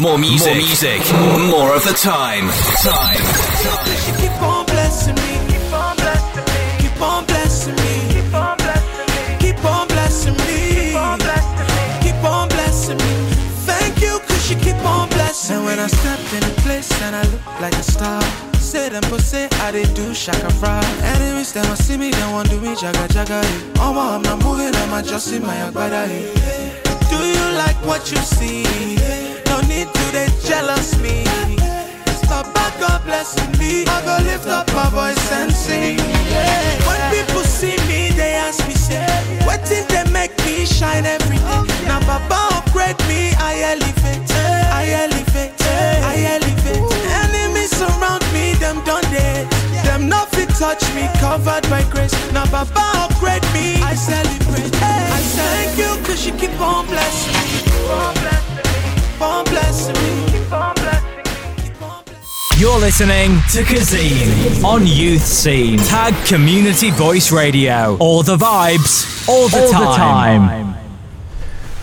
More music. More music. More of the time. Time. She keep on blessing me. Keep on blessing me. Keep on blessing me. Keep on blessing me. Keep on blessing me. Keep on blessing me. Keep on blessing me. Thank you, cause she keep on blessing And when I step in a place and I look like a star. Say them but say I they do shaka fry. Enemies them a see me, they don't do me jaga jaga. eh. Oh, I'm not moving, I'm adjusting my agbada. eh. Do you like what you see? No need to they jealous me. Stop back, God blessing me. I go lift up my voice and sing. When people see me, they ask me, say, What did they make me shine every day? Now, Baba upgrade me, I elevate, I elevate, I elevate. Enemies surround them done dead. Them nothing touch me, covered by grace. Now, Baba upgrade me, I celebrate. I thank you, cause you keep on blessing me. Keep on blessing me. Keep on blessing me. Keep on blessing me. Keep on blessing me. You're listening to Kazim on Youth Scene. Tag Community Voice Radio. All the vibes, all the time.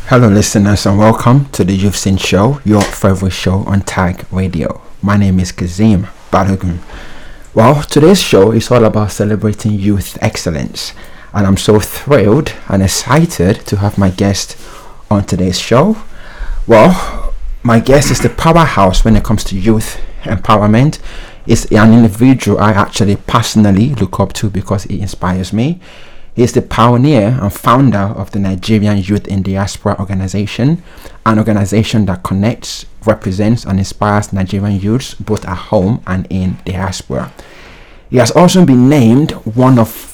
Hello, listeners, and welcome to the Youth Scene Show, your favorite show on Tag Radio. My name is Kazim Balogun. Well, today's show is all about celebrating youth excellence, and I'm so thrilled and excited to have my guest on today's show. Well, my guest is the powerhouse when it comes to youth empowerment. Is an individual I actually personally look up to because he inspires me. He is the pioneer and founder of the Nigerian Youth in Diaspora organization, an organization that connects, represents, and inspires Nigerian youths both at home and in diaspora. He has also been named one of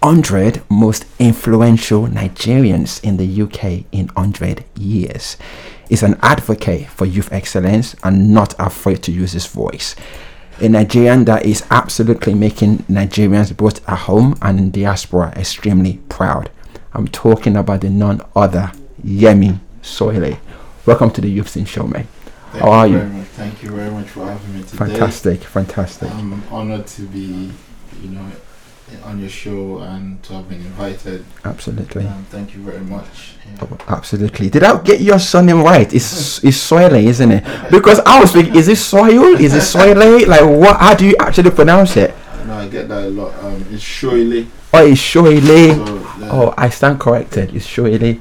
100 most influential Nigerians in the UK in 100 years. He's an advocate for youth excellence and not afraid to use his voice a Nigerian that is absolutely making Nigerians both at home and in diaspora extremely proud. I'm talking about the none other Yemi Soile. Welcome to the Youth Scene Show, mate. Thank How are you? you? Very much. Thank you very much for having me today. Fantastic, fantastic. I'm honored to be, you know, on your show and to have been invited. Absolutely. Um, thank you very much. Yeah. Oh, Absolutely. Did I get your surname right? It's it's Soile, isn't it? Because I was thinking, is it Soil? Is it Soile? Like what? How do you actually pronounce it? No, I get that a lot. Um, it's Shoile. Oh, it's Shoile. So Oh, I stand corrected. It's Shoile.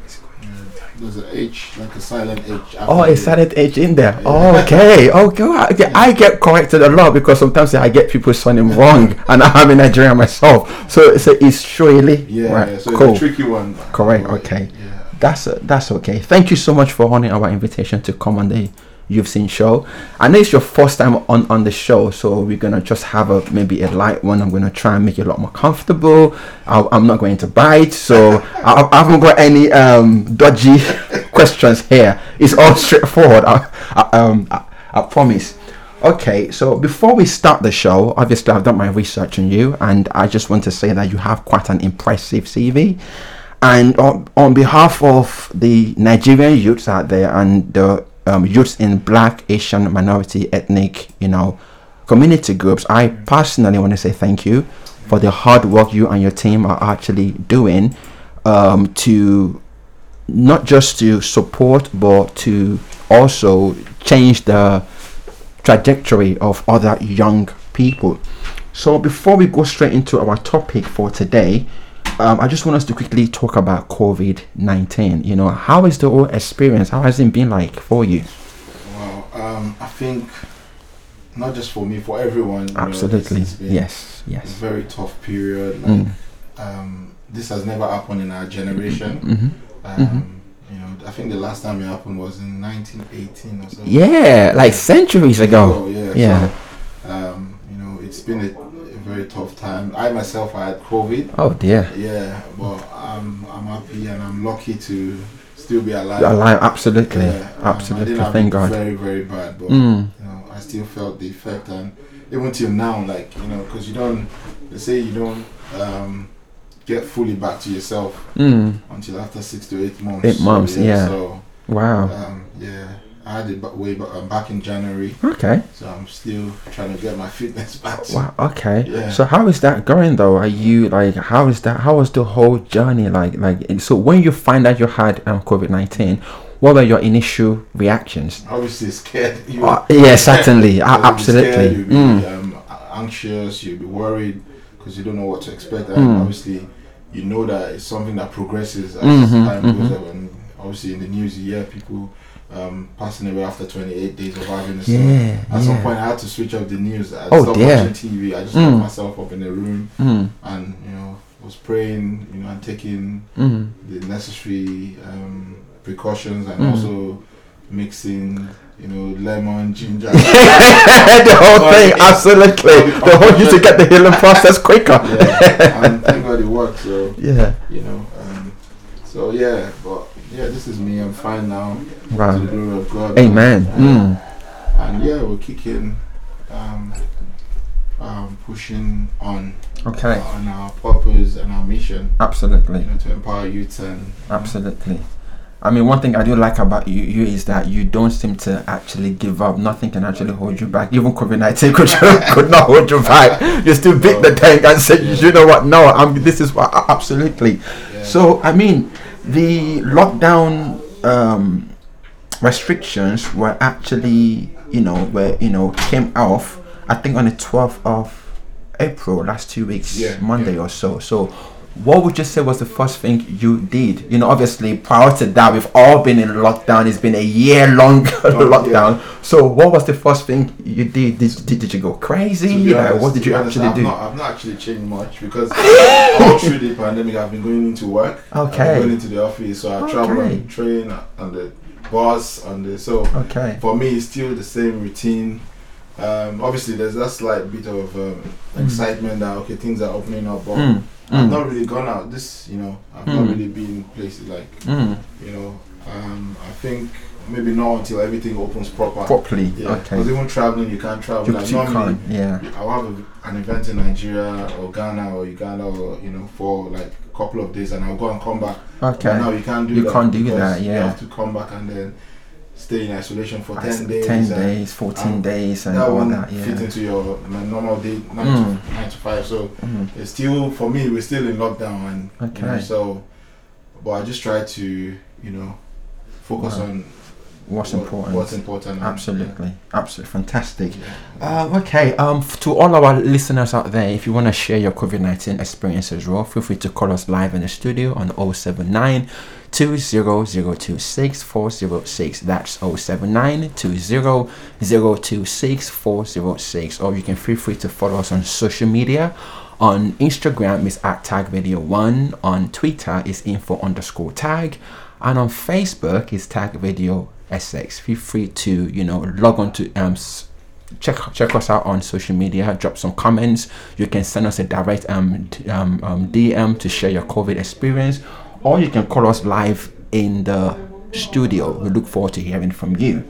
There's an H, like a silent H. Oh, it's added H in there. Yeah. Oh, okay. Oh, okay. okay. I get corrected a lot because sometimes I get people's surname wrong, and I'm in Nigeria myself. So, so it's Shoile. Yeah, Right. so cool. it's a tricky one. Correct, okay. Yeah. That's that's okay. Thank you so much for honoring our invitation to come on the Youth Scene show. I know it's your first time on on the show, so we're gonna just have a maybe a light one. I'm gonna try and make it a lot more comfortable. I, I'm not going to bite, so I, I haven't got any um, dodgy questions here. It's all straightforward. I, I, um, I, I promise. Okay, so before we start the show, obviously I've done my research on you, and I just want to say that you have quite an impressive CV. And on, on behalf of the Nigerian youths out there and the um, youths in Black, Asian, minority, ethnic, you know, community groups, I personally want to say thank you for the hard work you and your team are actually doing um, to not just to support but to also change the trajectory of other young people. So before we go straight into our topic for today, um, I just want us to quickly talk about COVID nineteen. You know, how is the whole experience? How has it been like for you? Well, um, I think not just for me, for everyone. you know, Absolutely, been yes, A yes. very tough period. Like, Mm. um, this has never happened in our generation. hmm Um, You know, I think the last time it happened was in 1918 or something. Yeah, like centuries ago. Yeah. Yeah. So, um, you know, it's been a very tough time. I myself I had COVID. Oh dear. Yeah, but I'm I'm happy and I'm lucky to still be alive. Alive, absolutely, Yeah, um, I absolutely. didn't have Thank God. Very very bad, but Mm. you know, I still felt the effect, and even till now, like you know, because you don't, they say you don't um, get fully back to yourself Mm. until after six to eight months. Eight months, yeah. So Wow. um, yeah, I had it back way back, um, back in January, Okay. so I'm still trying to get my fitness back. Wow. Okay. Yeah. So how is that going though? Are you like how is that? How was the whole journey like? Like so when you find out you had um, COVID nineteen, what were your initial reactions? Obviously scared. You, Uh, yeah, certainly, be absolutely. Scared, you'll be Mm. um, anxious. You'll be worried because you don't know what to expect. And Mm. obviously, you know that it's something that progresses as Mhm, time mhm. goes on. Obviously, in the news, you hear people um, passing away after 28 days of having a son. Yeah, At some point, I had to switch off the news. I Oh, stopped dear. watching TV. I just Mm. locked myself up in a room Mm, and you know was praying, you know, and taking mm. the necessary um, precautions and Mm. also mixing, you know, lemon, ginger. the whole Oh, thing, absolutely. The whole you to get the healing process quicker. yeah, and thank God it worked. So Yeah. you know, um, so yeah, but yeah, this is me. I'm fine now. To the glory of God. Amen. And, Mm. and yeah, we're kicking, um, um, pushing on Okay. on our purpose and our mission. Absolutely. You know, to empower youth and Absolutely. I mean, one thing I do like about you, you is that you don't seem to actually give up. Nothing can actually hold you back. Even COVID nineteen could could not hold you back. You still beat the tank and say, Yeah. you know what? No, I'm. This is what. Absolutely. yeah. So I mean, the lockdown um, restrictions were actually, you know, were you know came off. I think on the twelfth of April, last two weeks, Yeah, Monday yeah. or so. So, what would you say was the first thing you did? You know, obviously prior to that, we've all been in lockdown. It's been a year long oh, lockdown. So, what was the first thing you did? Did, did, did you go crazy? Be Like, what did you honest, actually I've do? Not, I've not actually changed much because uh, all through the pandemic, I've been going into work. Okay. going into the office, so I travel on the train, on the bus, on the so. Okay. For me, it's still the same routine. Um, obviously, there's that slight bit of um, excitement that okay, things are opening up, but Mm, I've mm, not really gone out. This, you know, I've not really been in places like, you know, um, I think maybe not until everything opens proper. Properly. Yeah, Okay. because even traveling, you can't travel. You, like you normally, can't. Yeah. I'll have a, an event in Nigeria or Ghana or Uganda or you know for like a couple of days and I'll go and come back. But now you can't do You that. can't do because Yeah. You have to come back and then stay in isolation for ten days. 10 and days, 14 um, days, and That all that. fit into your normal day nine Mm. to nine to five. So Mm. it's still for me we're still in lockdown and you know, Okay. so but I just try to you know focus Wow. on What's what- important? What's important. and- Absolutely, absolutely fantastic. Yeah. Um, okay, um, f- to all our listeners out there, if you want to share your COVID 19 experience as well, feel free to call us live in the studio on 079 20026 406. That's 079 20026 406. Or you can feel free to follow us on social media. On Instagram is at tag radio one. On Twitter is info underscore tag. And on Facebook is tag radio SX. Feel free to, you know, log on to um check check us out on social media drop some comments you can send us a direct um, um, um dm to share your covid experience or you can call us live in the studio we look forward to hearing from you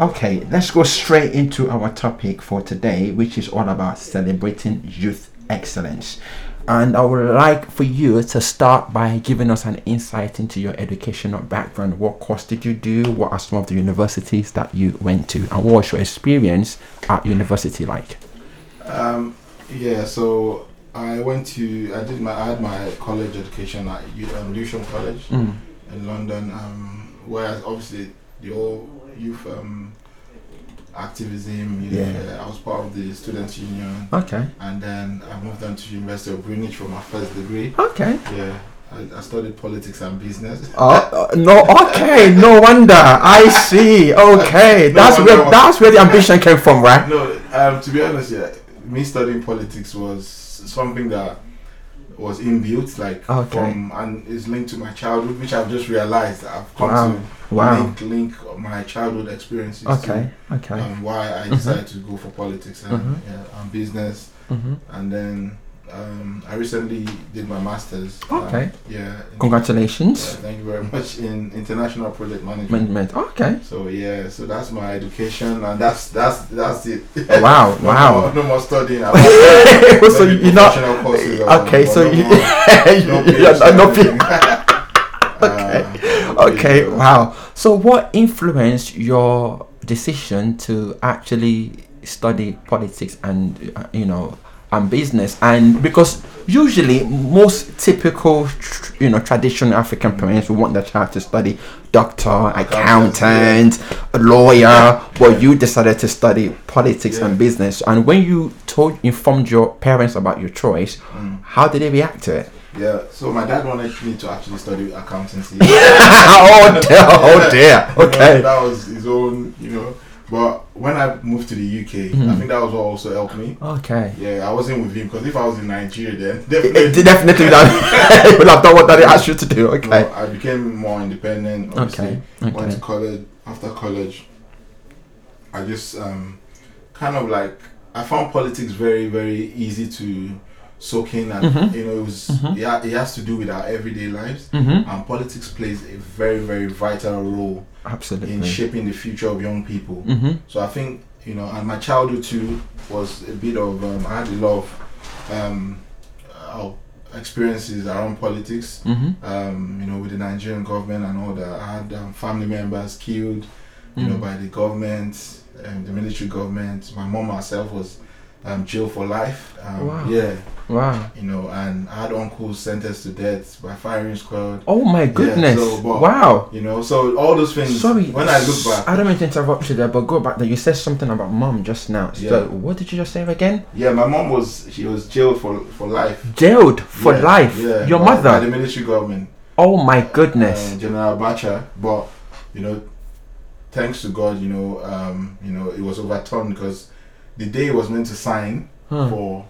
okay let's go straight into our topic for today which is all about celebrating youth excellence and I would like for you to start by giving us an insight into your educational background. What course did you do? What are some of the universities that you went to? And what was your experience at university like? Um, yeah, so I went to I did my I had my college education at um, Lewisham College Mm. in London, um, where obviously the whole youth um, activism. You Yeah. uh, I was part of the students' union, Okay. and then I moved on to University of Greenwich for my first degree. Okay. Yeah, I, I studied politics and business. Oh uh, no. Okay. No wonder. I see. Okay. No That's where that's where the ambition came from, right? No, um, to be honest, yeah, me studying politics was something that was inbuilt, like Okay. from and is linked to my childhood, which I've just realized that I've come Wow. to Wow. link link my childhood experiences Okay. to Okay. um, why I decided to go for politics and, Mhm. yeah, and business, hmm and then um, I recently did my masters. um, Okay. yeah. in- Congratulations. yeah, thank you very much in international project management. Management. Okay. So yeah, so that's my education, and that's that's that's it. Wow. No Wow. more, no more studying. so you're not courses okay. So no you, more- no you're not- no PhD. Okay. Uh, okay yeah. wow so what influenced your decision to actually study politics and uh, you know and business, and because usually most typical, you know, traditional African parents will want their child to study doctor, accountant, a lawyer, but you decided to study politics and business. And when you told, informed your parents about your choice, mm. how did they react to it? Yeah, so my dad wanted me to actually study accountancy. oh dear, oh dear. You know, Okay. that was his own, you know. But when I moved to the UK, Mm-hmm. I think that was what also helped me. Okay. Yeah, I wasn't with him because if I was in Nigeria, then definitely. it definitely that will have done what daddy asked you to do. Okay. No, I became more independent. Obviously, Okay, went to college. After college, I just um, kind of like I found politics very, very easy to soak in, and Mhm. you know, it was it, ha- it has to do with our everyday lives, Mm-hmm. and politics plays a very, very vital role absolutely in shaping the future of young people. Mm-hmm. So I think you know, and my childhood too was a bit of um, I had a lot of um, uh, experiences around politics. Mm-hmm. Um, you know, with the Nigerian government and all that. I had um, family members killed, you know, Mm. by the government, and the military government. My mom herself was um, jailed for life. Um, Wow. Yeah, Wow. you know, and I had uncles sentenced to death by firing squad. Oh my goodness. so, but- wow. You know, so all those things. Sorry. When I look back, I don't mean to interrupt you there, but go back there. You said something about mom just now. So Yeah. what did you just say again? yeah, my mom was she was jailed for for life. Jailed for Yeah, life. Yeah, Your by- mother. by the military government. oh my goodness. uh, General Abacha. but you know, thanks to God, you know, um, you know, it was overturned because the day it was meant to sign Huh. for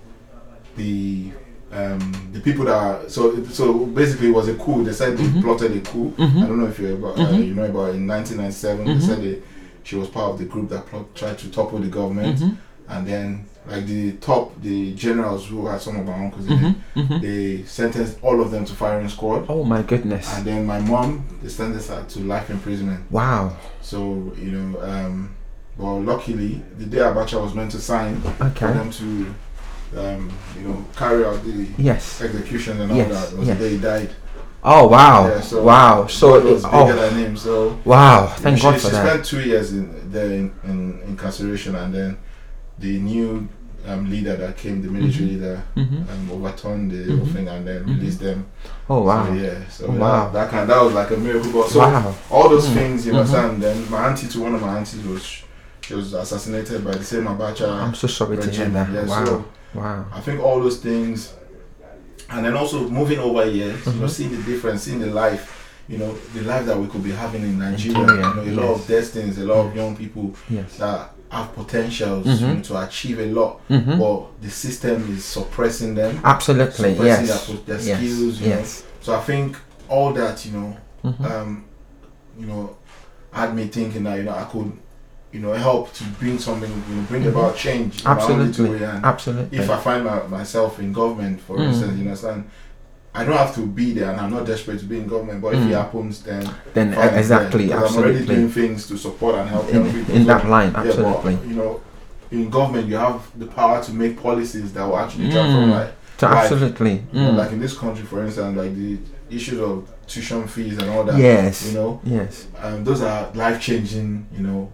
the um, the people that are, so so basically it was a coup. They said they Mhm. plotted a coup. Mhm. I don't know if you about, uh, Mhm. you know about in 1997. Mhm. They said they, she was part of the group that plot, tried to topple the government, Mhm. and then like the top, the generals who had some of my uncles in Mhm. it, Mhm. they sentenced all of them to firing squad. Oh my goodness. And then my mom, they sentenced her to life imprisonment. Wow. So, you know, um, well, luckily, the day Abacha was meant to sign for Okay. them to, um, you know, carry out the Yes. execution and all Yes, that was yes. the day he died. Oh wow. Yeah, so wow. So God was bigger oh than him. So, wow. Thank she, God she for that. spent two years in there in, in incarceration, and then the new um, leader that came, the military leader, Mhm. um, overturned the whole Mhm. thing and then Mhm. released them. Oh wow. So, yeah. So Oh, wow. that kind that was like a miracle. But so wow. all those Mm. things you understand then my auntie to one of my aunties was she was assassinated by the same abacha I'm so sorry to hear that. Yeah, wow. so wow. i think all those things and then also moving over here you know Mhm. seeing the difference seeing the life you know the life that we could be having in nigeria, Nigeria, you know, a lot of destinies a lot of young people Yes. that have potentials Mhm. you know, to achieve a lot Mm-hmm. but the system is suppressing them Absolutely. suppressing Yes. their, their Yes. skills Yes. know so i think all that you know um, you know, had me thinking that you know I could, you know, help to bring something, you know, bring Mhm. about change. in my own little Absolutely. Absolutely. if I find my, myself in government, for Mm. instance, you understand, I don't have to be there, and I'm not desperate to be in government. But if Mm. it happens, then then uh, exactly. yeah, 'cause I'm already Absolutely. doing things to support and help In, people. in So, that line. yeah, Absolutely. but, you know, in government, you have the power to make policies that will actually transform Mm. life. Life. absolutely. You know, Mm. like in this country, for instance, like the issues of tuition fees and all that. yes. You know, Yes. um, those are life changing, you know,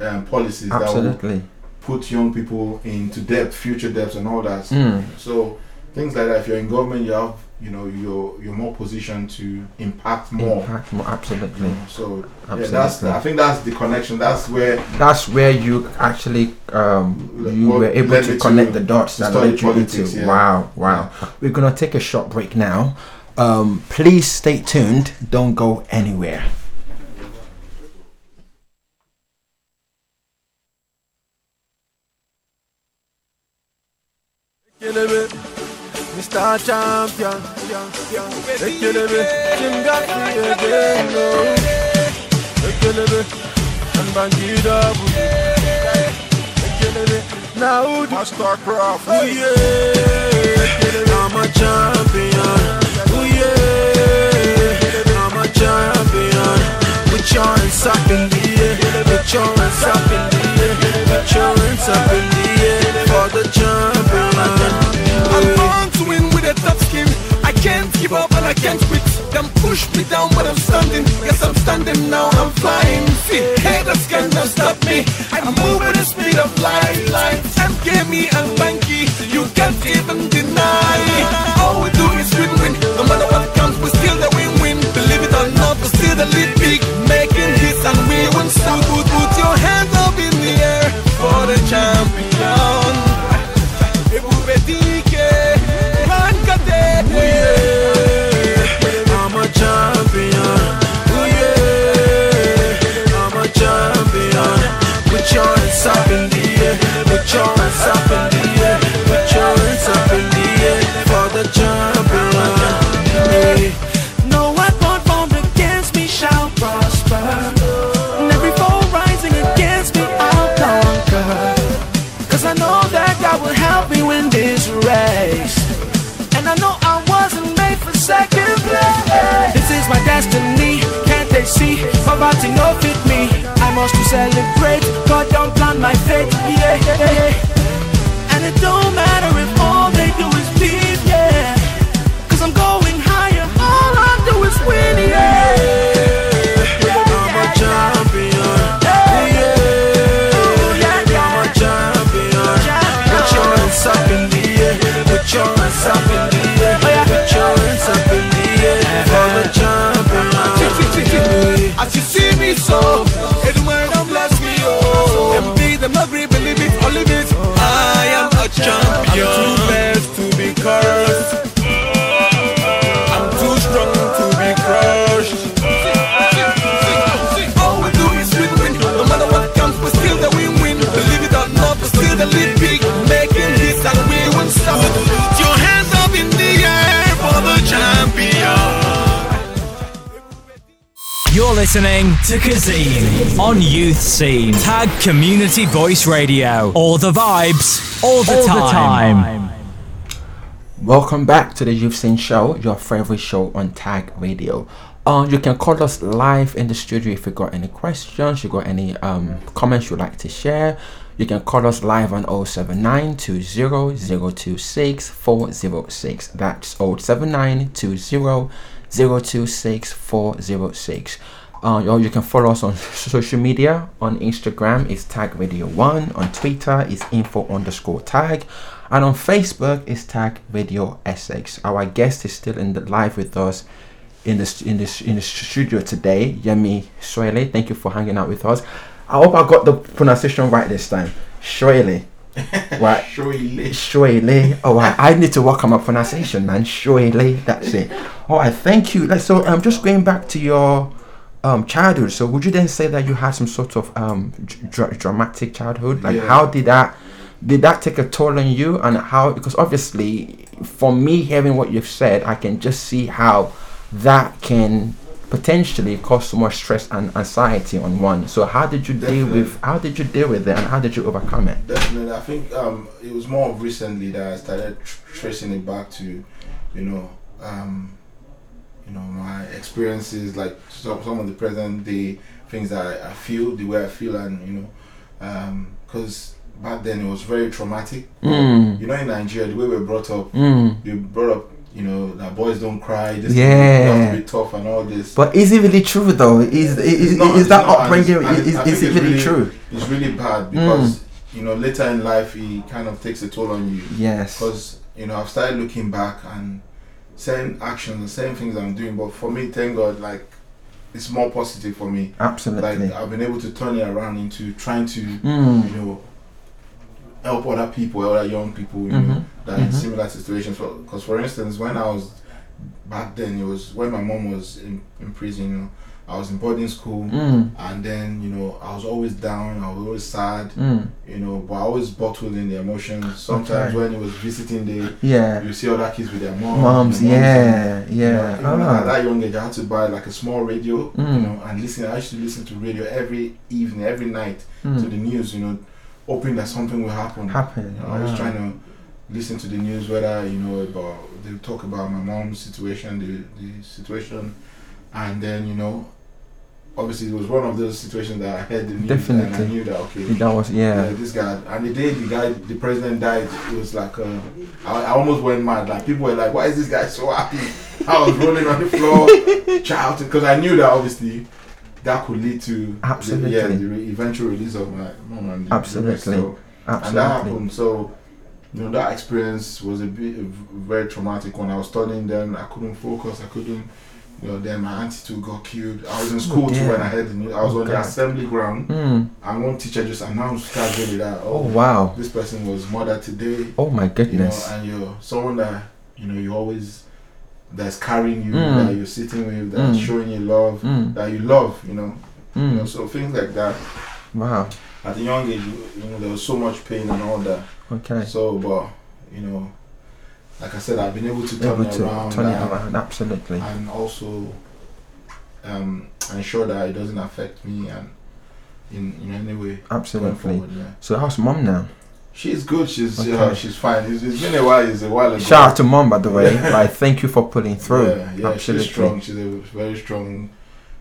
um, policies that will put young people into debt, future debts, and all that. Mm. So things like that. If you're in government, you have, you know, you're you're more positioned to impact more. Impact more. you Absolutely. know. So yeah, that's I think that's the connection. That's where That's where you actually um, you were able to connect to- the dots that led you into. yeah. Wow, wow. We're gonna take a short break now. Um, please stay tuned. Don't go anywhere. Mr. Champion, Ekelebe, Mastercraft, oh yeah. I'm a champion, oh yeah. I'm a champion. Put your hands up in the air, put your hands up in the air, put your hands up in the air are the champion. I want to win with a tough skin. I can't give up and I can't quit. Them push me down, but I'm standing. Yes, I'm standing now. I'm flying. See, haters cannot stop me. I move at the speed of light. Light and Gammy and Banky, you can't even deny. All we do is win-win. No matter what comes, we still the win-win. Believe it or not, we still the lead big, making hits and we win. So put, put your hands up in the air for the champion. Put your Must to celebrate. God don't plan my fate. Yeah. And it don't matter if all You're listening to Kazim on Youth Scene. Tag Community Voice Radio. All the vibes, all the time. Welcome back to the Youth Scene Show, your favorite show on Tag Radio. Uh, you can call us live in the studio if you got any questions, you got any um, comments you'd like to share. You can call us live on 079 026 406. That's 079 026 406. Uh, or you can follow us on social media. On Instagram, it's tag radio one. On Twitter, it's info underscore tag. And on Facebook, it's tag radio SX. Our guest is still in the live with us in the in the in the studio today. Yemi Shoele, thank you for hanging out with us. I hope I got the pronunciation right this time. Shoele. Right. Shoele. Shoele. Oh, I, I need to work on my pronunciation, man. Shoele. That's it. All right. Thank you. So, I'm just going back to your um childhood. So, would you then say that you had some sort of um dr- dramatic childhood? Like, Yeah. how did that did that take a toll on you? And how? Because obviously, for me, hearing what you've said, I can just see how that can potentially cause so much stress and anxiety on one. So, how did you deal with how did you deal with it, and how did you overcome it? Definitely, I think um, it was more recently that I started tr- tracing it back to, you know, um, you know, my experiences, like some, some of the present day things that I, I feel, the way I feel, and you know, because back then it was very traumatic. Mm. You know, in Nigeria, the way we were brought up, Mm. we brought up, you know, that boys don't cry. This Yeah. you have to be tough and all this. But is it really true though? Is is, is, not- is that not, and upbringing? it's- and Is, is, it really, really- true? it's really Mm. bad because you know later in life it kind of takes a toll on you. Yes. because you know I've started looking back and same actions, the same things I'm doing. But for me, thank God, like it's more positive for me. Absolutely. Like I've been able to turn it around into trying to, you Mm. know, help other people, other young people, you know, Mhm. that are in similar situations. Because for instance, when I was back then, it was when my mom was in, in prison. You know, I was in boarding school, Mm. and then you know I was always down. I was always sad. Mm. You know, but I always bottled in the emotions. Sometimes Okay. when it was visiting day, Yeah. you see other kids with their moms. Moms. their Yeah. you know, Yeah. even at Ah. that young age, I had to buy like a small radio, Mm. you know, and listen. I used to listen to radio every evening, every night to Mm. the news, you know, hoping that something will happen. Happen. You know, I was trying to listen to the news, whether you know about they talk about my mom's situation, the the situation, and then you know, obviously it was one of those situations that I heard the news and I Definitely. knew that okay, That was yeah, yeah. this guy. And the day the guy, the president died, it was like, uh, I, I almost went mad. Like people were like, "Why is this guy so happy?" I was rolling on the floor, shouting because I knew that obviously that could lead to Absolutely. the, yeah, the re- eventual release of my mom and Absolutely. So, and that happened. So, you know, that experience was a bit a very traumatic. When I was studying, then I couldn't focus. I couldn't. You know, then my auntie too got killed. I was in school too when I heard the news. I was Oh, on the assembly ground. Mm. And one teacher just announced casually that Oh oh, wow. this person was murdered today. Oh my You know, goodness. and you're someone that you know you always that's carrying you, Mm. that you're sitting with, that's Mm. showing you love, Mm. that you love. You know, you know. Mm. So things like that. Wow. at a young age, you know, there was so much pain and all that. Okay. So, but you know, like I said, I've been able to turn Able it to around, turn it and, around. Absolutely. and also um, ensure that it doesn't affect me and in in any way Absolutely. forward. Yeah. So how's mom now? She's good. She's Okay. uh, she's fine. It's, it's been a while. It's a while ago. Shout out to mom, by the way. like, thank you for pulling through. Yeah, yeah, Absolutely. she's strong. She's a very strong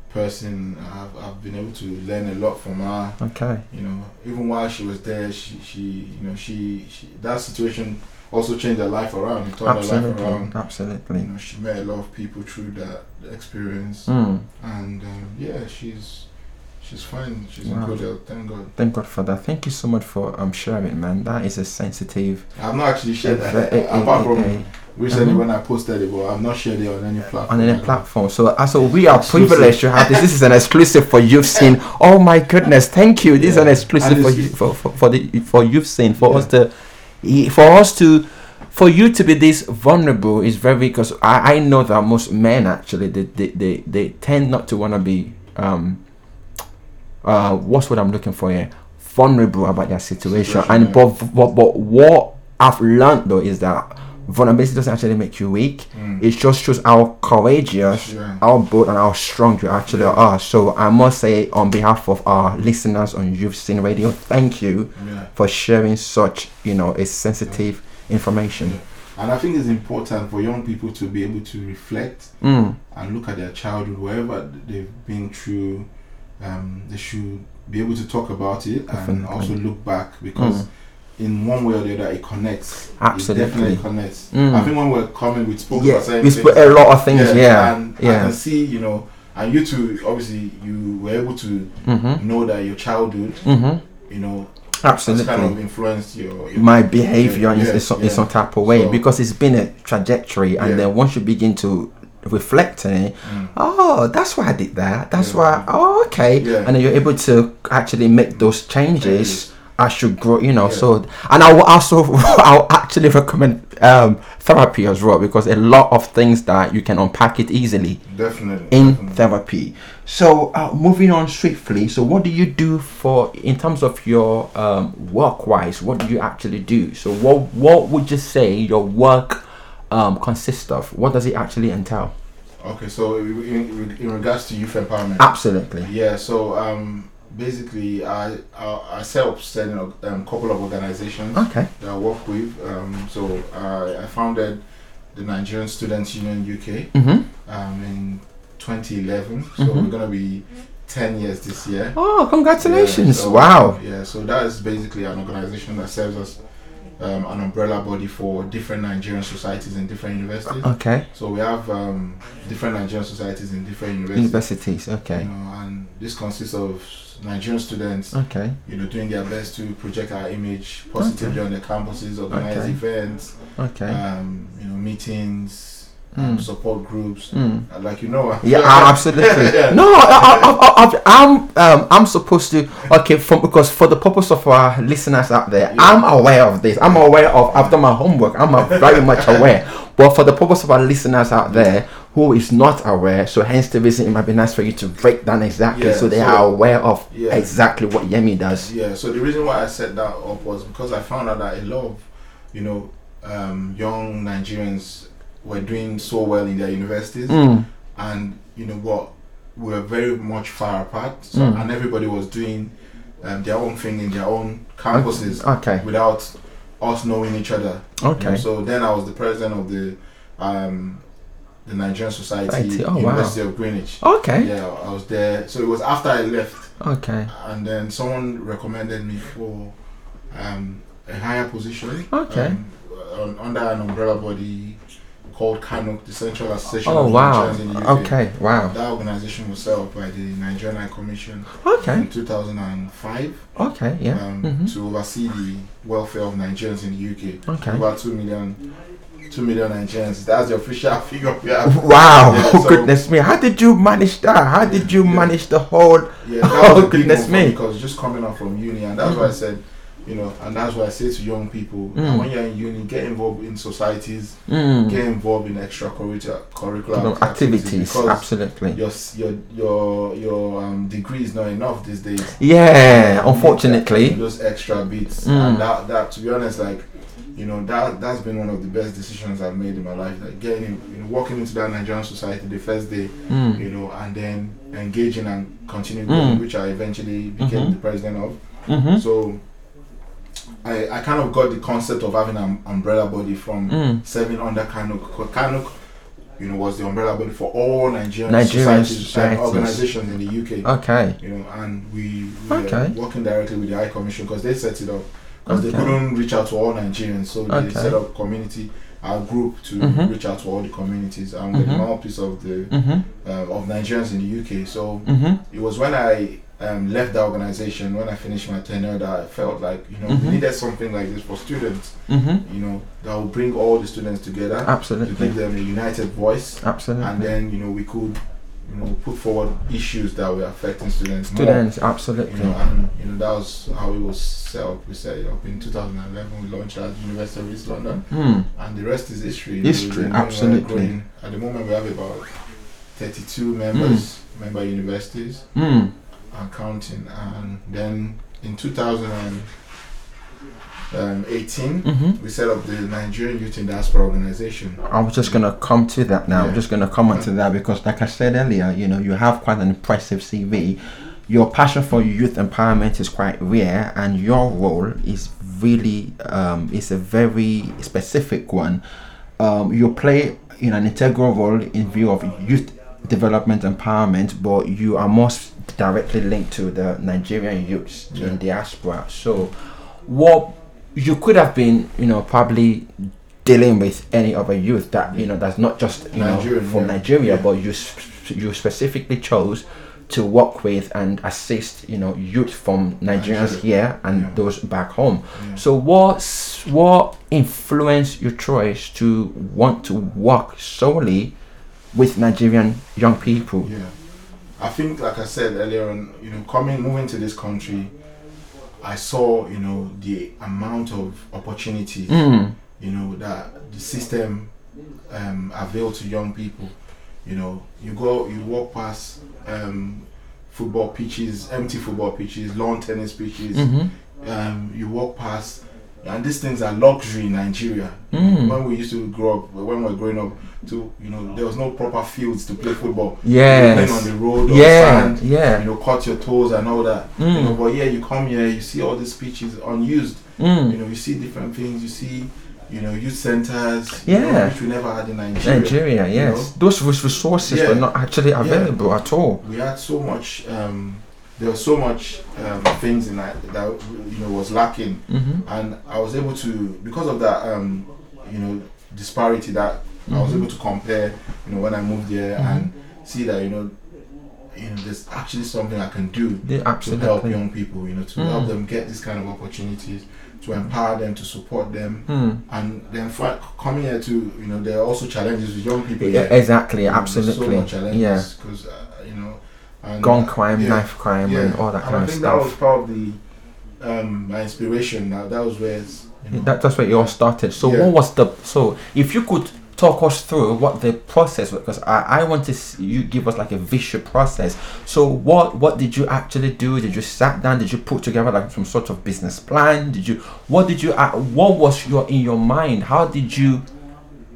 person. I've, I've been able to learn a lot from her. Okay. You know, even while she was there, she, she you know, she, she that situation also changed her life around. It turned her life around. Absolutely. You Absolutely. know, she met a lot of people through that experience, Mm. and um, yeah, she's she's fine. She's Wow. in good health. Thank God. Thank God for that. Thank you so much for um sharing, man. That is a sensitive. I've not actually shared that a- a- apart a- from recently Mhm. when I posted it, but I've not shared it on any platform. on any platform. So, uh, so we are Exclusive. privileged to have this. This is an exclusive for Youth Scene. Oh my goodness! Thank you. This is an exclusive for you for, for, for the for Youth Scene for Yeah. us to for us to for you to be this vulnerable is very because I, I know that most men actually they, they, they, they tend not to want to be um uh what's what I'm looking for here? Vulnerable about their situation. And but, but but what I've learned though is that vulnerability doesn't actually make you weak Mm. it just shows how courageous Yeah. how bold and how strong you actually Yeah. are so I must say on behalf of our listeners on Youth Scene Radio thank you Yeah. for sharing such you know a sensitive information And I think it's important for young people to be able to reflect mm. and look at their childhood, wherever they've been through. Um, they should be able to talk about it and also look back because Mm. In one way or the other it connects. Absolutely. It definitely connects. Mm. I think when we're coming, we spoke yeah about we spoke a lot of things yeah And I can see, you know, and you two, obviously, you were able to mm-hmm. know that your childhood, Mm-hmm. you know, has kind absolutely of influenced your, your my behavior in, Yeah, in, some, in some type of way So- because it's been a trajectory and Yeah. then once you begin to reflect on it Mm. oh that's why i did that that's Yeah. why oh okay Yeah. and then you're able to actually make those changes As you grow you know Yeah. so and i will also i'll actually recommend um therapy as well because a lot of things that you can unpack it easily Definitely. in definitely. therapy. So, uh, moving on swiftly. So, what do you do for in terms of your um, work-wise? What do you actually do? So, what what would you say your work um, consists of? What does it actually entail? Okay, so in, in, in regards to youth empowerment, Absolutely. yeah. So um, basically, I I, I set up a um, couple of organizations Okay. that I work with. Um, so I, I founded the Nigerian Students Union UK Mm-hmm. um, in 2011. So Mhm. we're gonna be 10 years this year. Oh, congratulations! Yeah, so- wow. Yeah, so that is basically an organization that serves as um, an umbrella body for different Nigerian societies in different universities. Okay. So we have um, different Nigerian societies in different universities. Universities. Okay. You know, and this consists of Nigerian students, Okay. you know, doing their best to project our image positively on the campuses, organize Okay. events, Okay. um, you know, meetings, Mm. support groups. Mm. Uh, Like you know, Yeah, a- absolutely. Yeah. No, I, I, I, I, I'm um, I'm supposed to okay from because for the purpose of our listeners out there, Yeah. I'm aware of this. I'm aware of. I've done my homework. I'm uh, very much aware. But for the purpose of our listeners out there who is not aware, so hence the reason it might be nice for you to break down exactly Yeah, so they so- are aware of Yeah. exactly what Yemi does. Yeah, so the reason why I set that up was because I found out that a lot of, you know, um, young Nigerians were doing so well in their universities, Mm. and you know what, we were very much far apart, so, Mm. and everybody was doing um, their own thing in their own campuses Okay. without us knowing each other. you know. Okay. So then I was the president of the um, the Nigerian Society, oh, wow. University of Greenwich. Okay. Yeah, I was there. So it was after I left Okay. and then someone recommended me for um, a higher position. Okay. Um, under an umbrella body called CANUK, the Central Association Oh of wow. Nigerians in the UK. Okay. Wow. That organization was set up by the Nigerian High Commission Okay. in 2005 Okay. Yeah. um, Mhm. to oversee the welfare of Nigerians in the UK. Okay. About 2 million, 2 million Nigerians. That's the official figure we have. Wow, Yeah, oh so- goodness me! How did you manage that? How did you Yeah. manage the whole? Yeah, Oh, goodness me. Because just coming out from uni, and that's why I said you know, and that's why I say to young people, Mm. when you're in uni, get involved in societies, Mm. get involved in extracurricular curricular No, activities, because absolutely. your your your your um, degree is not enough these days. Yeah, unfortunately. those extra bits, Mm. and that that to be honest, like you know that that's been one of the best decisions I've made in my life. Like getting in, you know, walking into that Nigerian society the first day, Mm. you know, and then engaging and continuing, Mm. which I eventually became Mhm. the president of. Mm-hmm. So I I kind of got the concept of having an umbrella body from Mm. serving under CANUK. CANUK, you know, was the umbrella body for all Nigerian, Nigerian societies, societies. and organizations in the UK. Okay. You know, and we, we Okay. were working directly with the High Commission because they set it up because Okay. they couldn't reach out to all Nigerians, so they Okay. set up community our group to Mhm. reach out to all the communities and we're the Mhm. mouthpiece of the Mm-hmm. uh, of Nigerians in the UK. So Mm-hmm. it was when I um, left the organization when I finished my tenure that I felt like you know Mhm. we needed something like this for students. Mm-hmm. You know that will bring all the students together Absolutely. to give them a united voice, Absolutely. and then you know we could you know put forward issues that were affecting students. more. Students, You absolutely. know, and you know that was how it was set up. We set it up in 2011. We launched at University of East London, Mm. and the rest is history. History, been growing, absolutely. At the moment, we have about 32 members, member universities, Mm. and counting. And then in 2018, Mm-hmm. we set up the Nigerian Youth in Diaspora Organization. I was just gonna come to that now. I'm just gonna come on to that because, like I said earlier, you know, you have quite an impressive CV. Your passion for youth empowerment is quite rare, and your role is really um, is a very specific one. Um, you play in an integral role in view of youth development empowerment, but you are most directly linked to the Nigerian youths Yeah. in diaspora. So, what you could have been, you know, probably dealing with any other youth that you know that's not just you know from yeah. Nigeria, Yeah. but you sp- you specifically chose to work with and assist you know youth from Nigerians Nigeria. here and Yeah. those back home. So what what influenced your choice to want to work solely with Nigerian young people? Yeah, I think, like I said earlier on, you know, coming moving to this country, I saw, you know, the amount of opportunities, Mm. you know, that the system um, avail to young people. You know, you go, you walk past um, football pitches, empty football pitches, lawn tennis pitches. Mm-hmm. Um, you walk past, and these things are luxury in Nigeria. Mm. When we used to grow up, when we were growing up, to you know, there was no proper fields to play football. Yeah, playing on the road or Yeah. sand, Yeah. you know, cut your toes and all that. You know, Mm. but yeah, you come here, you see all these pitches unused. You Mm. know, you see different things. You see, you know, youth centers. you Yeah. know, which we never had in Nigeria. Nigeria, you yes. know. Those resources Yeah. were not actually available at all. We had so much. Um, there was so much um, things in that that you know was lacking, Mm-hmm. and I was able to because of that. Um, you know, disparity that I was Mhm. able to compare. You know, when I moved here Mhm. and see that you know. You know, there's actually something I can do Yeah, to help young people, you know, to Mm. help them get these kind of opportunities, to empower them, to support them, Mm. and then for, coming here to, you know, there are also challenges with young people. Yeah, here. exactly, You know, absolutely. So much yeah. challenges because uh, you know, and, Gun crime, yeah, knife crime, and all that and kind I of think that was stuff. probably um, my inspiration. Now that was where it's, you know, That, that's where it all started. So, Yeah. what was the so? If you could talk us through what the process was, because I, I want to see you give us like a visual process. So, what what did you actually do? Did you sat down? Did you put together like some sort of business plan? Did you what did you uh, what was your in your mind? How did you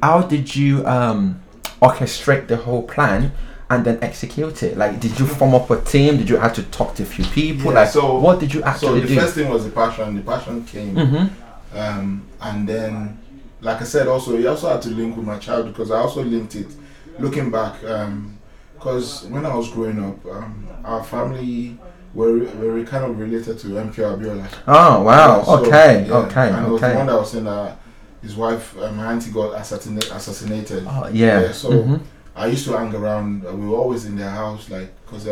how did you um orchestrate the whole plan? And then execute it. Like, did you form up a team? Did you have to talk to a few people? Yeah, like, so- what did you actually so the do? first thing was the passion. The passion came, mm-hmm. um, and then, like I said, also you also had to link with my child because I also linked it. Looking back, because when I was growing up, um, our family were, were kind of related to MKO Abiola. Oh wow! Yeah, so, okay, yeah, okay, And there was the one okay. that was saying that his wife, uh, my auntie, got assassinated. assassinated. Oh, yeah. Yeah, so- mhm. I used to hang around. Uh, we were always in their house, like because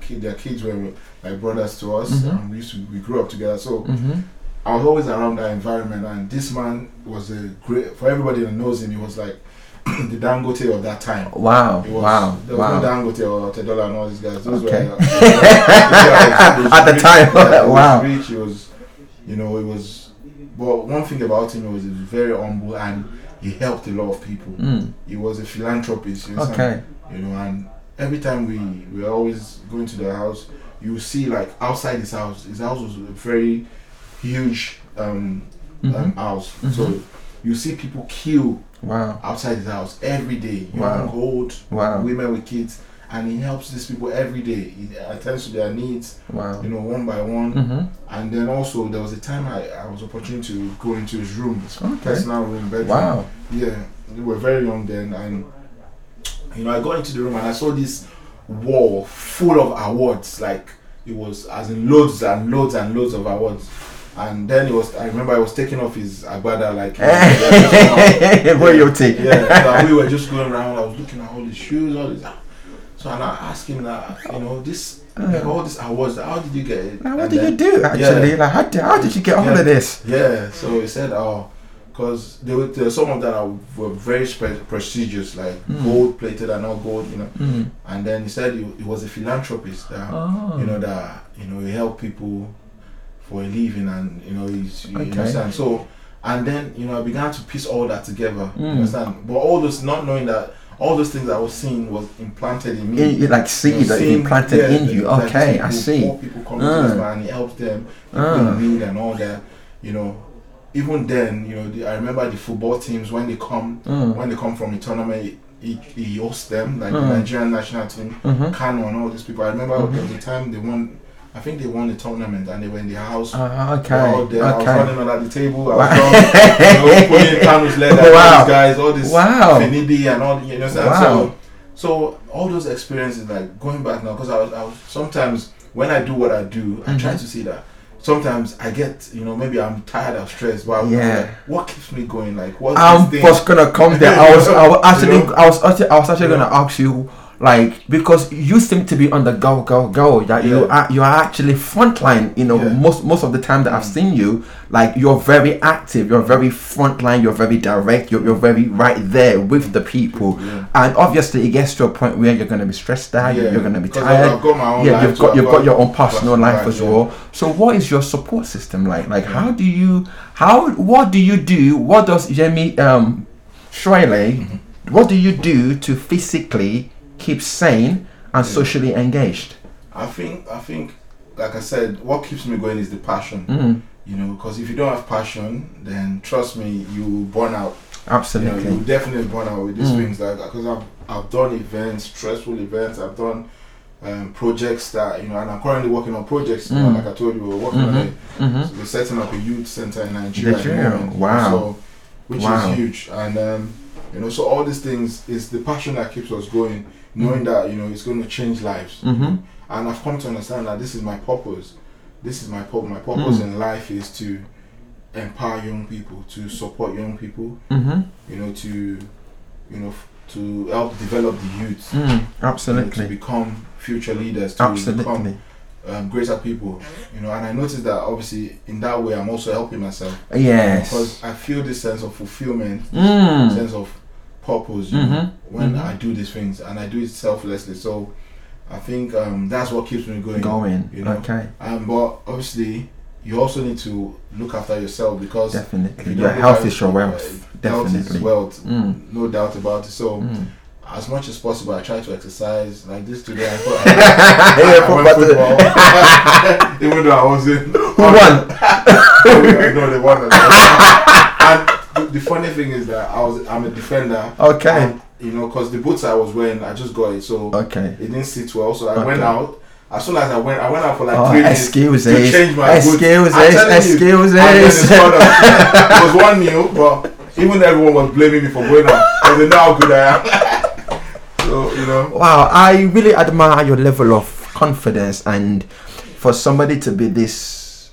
kid, their kids were like brothers to us, Mhm. and we used to we grew up together. So Mhm. I was always around that environment, and this man was a great for everybody that knows him. He was like the Dangote of that time. Wow! Was, wow! There was Wow! no Dangote or Tedola and all these guys. Those Okay. were, uh, At the time, yeah, he was wow. rich. He was, you know, it was. But one thing about him was he was very humble and he helped a lot of people. Mm. He was a philanthropist. You? Okay. You know, and every time we we were always going to the house, you see like outside his house. His house was very huge um, um Mhm. house. Mhm. So you see people queue Wow. outside his house every day. Young, Wow. old, Wow. women with kids, and he helps these people every day. He attends to their needs, Wow. you know, one by one. Mm-hmm. And then also there was a time I, I was opportunity to go into his room, his Okay. personal room, bedroom. Wow. Yeah, we were very young then, and you know, I got into the room and I saw this wall full of awards. Like it was as in loads and loads and loads of awards. And then it was. I remember I was taking off his agbada like. Royalty. Yeah, so we were just going around. I was looking at all his shoes, all his. So and I asked him that, you know, this like, all these awards. How did you get it? Now, what And did you do actually? Yeah. Like, how did, how did you get all Yeah. of this? Yeah, so he said, oh, because there were there, some of that are, were very spe- prestigious, like Mm. gold plated and not gold, you know. Mm. And then he said he, he was a philanthropist that Oh. you know that you know he helped people for a living, and you know he's you Okay. understand. So and then you know I began to piece all that together. You Mm. understand? But all those not knowing that all those things I was seeing was implanted in me. You like seed You know, that seeing- implanted yeah, in you. like Okay, people, I see. Poor people come to this Ah. man, he helps them, people Ah. need and all that. You know, even then, you know, the, I remember the football teams when they come, Mm. when they come from the tournament, he, he hosts them, like Mm. the Nigerian national team, Mhm. Kanu and all these people. I remember Mhm. there was a time they won. I think they won the tournament and they were in the house. They were okay. I was Okay. running under the table. I Wow. was done, you know, Kanu's leather. All these guys, all this Wow. Finidi and all. You know, what I'm saying? Wow. so so all those experiences, like going back now, because I was, I was sometimes when I do what I do, I try Mhm. to see that. Sometimes I get, you know, maybe I'm tired of stress, but Yeah. like, what keeps me going? Like, what's I'm just gonna come there. I was, I was actually, You know? I was, actually, I was actually You gonna ask you, like, because you seem to be on the go, go, go. That you are, you are actually frontline. You know, Yeah. most most of the time that I've Mm. seen you, like, you're very active. You're very frontline. You're very direct. You're, you're very right there with the people. Yeah. And obviously, it gets to a point where you're gonna be stressed out. Yeah. You're gonna be tired. I've got my own yeah, life you've got you've got your own personal life life, as yeah. well. So, what is your support system like? Like, Yeah. how do you how what do you do? What does Yemi um Shriley, Mm-hmm. what do you do to physically keep sane and socially engaged? I think, I think, like I said, what keeps me going is the passion. Mm, You know, because if you don't have passion, then trust me, you will burn out. You absolutely. know, you definitely burn out with these Mm. things. Like, because I've, I've done events, stressful events. I've done um, projects that you know, and I'm currently working on projects. You know, Mm. like I told you, we're working on Mhm. a Mhm. we're setting up a youth center in Nigeria. the Nigeria, moment, wow. So, which Wow. is huge, and um, you know, so all these things is the passion that keeps us going, knowing that you know it's going to change lives. Mhm. And I've come to understand that this is my purpose. This is my purpose. My purpose Mm. in life is to empower young people, to support young people. Mhm. You know, to you know, f- to help develop the youth. Mm, you know, to become future leaders, to Absolutely. become um, greater people. You know, and I noticed that obviously in that way I'm also helping myself Yes. because I feel this sense of fulfillment, Mm. sense of purpose you know, Mhm. when Mhm. I do these things, and I do it selflessly. So I think um, that's what keeps me going. Going. you know. Okay. Um, but obviously, you also need to look after yourself because Definitely. you Your health is your wealth. uh, Definitely. wealth, Mm. no doubt about it. So Mm. as much as possible, I try to exercise. Like this today, I, thought Yeah, I, I proper went football, even though I wasn't. Who won? no, they won. The, the funny thing is that I was I'm a defender. Okay. And, you know, because the boots I was wearing, I just got it, so Okay. it didn't sit well. So I Okay. went out. As soon as I went, I went out for like Oh, three minutes to change my boots. I'm telling you. Excuses. And then it scored us. it was one nil, but even everyone was blaming me for going out because they know how good I am. so you know, Wow, I really admire your level of confidence, and for somebody to be this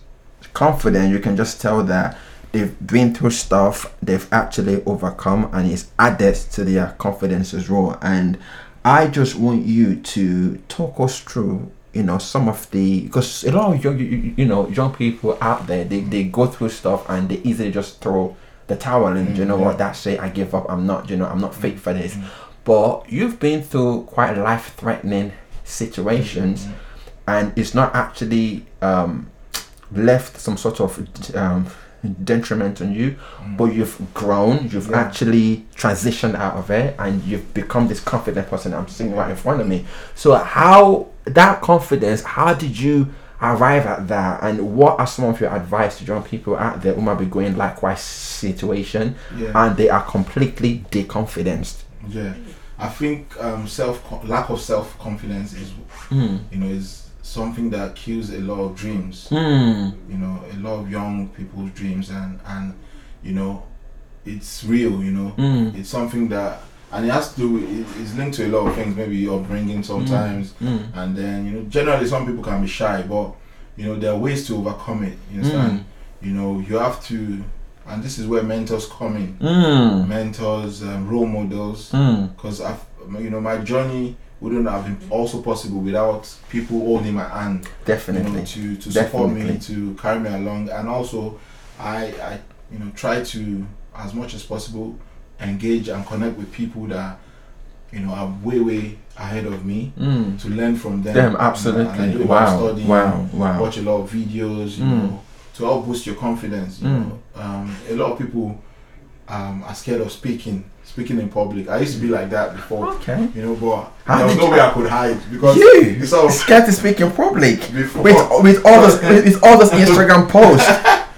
confident, you can just tell that they've been through stuff, they've actually overcome, and it's added to their confidence as well. And I just want you to talk us through. You know some of the because a lot of young you, you know young people out there they, they go through stuff and they easily just throw the towel in. you know Mm, yeah. what? That's it. I give up. I'm not. You know I'm not fit for this Mm. but you've been through quite life-threatening situations and it's not actually um, left some sort of um, detriment on you, Mm. but you've grown, you've Yeah. actually transitioned out of it, and you've become this confident person I'm seeing right in front of me. So, how that confidence, how did you arrive at that, and what are some of your advice to young people out there who might be going likewise situation Yeah. and they are completely deconfidenced? Yeah, I think um, self lack of self confidence is Mm. you know is something that kills a lot of dreams. Mm. You know, a lot of young people's dreams, and and you know, it's real. You know, Mm. it's something that and it has to do. with- It's linked to a lot of things. Maybe your upbringing sometimes, Mm. and then you know, generally some people can be shy, but you know there are ways to overcome it. You understand? Mm. You know, you have to, and this is where mentors come in. Mm. Mentors, um, role models Mm. because I've you know my journey wouldn't have been also possible without people holding my hand you know, Definitely. to to support me to carry me along and also I I you know try to as much as possible engage and connect with people that you know are way way ahead of me Mm. to learn from them Them, absolutely. do a lot Wow. studying, Wow. Wow. watch a lot of videos you Mm. know to help boost your confidence you Mm. know um, a lot of people um, are scared of speaking speaking in public I used to be like that before Okay. you know, but How there was no you- way I could hide because You it's all scared to speak in public before. with with all those with, all those Instagram posts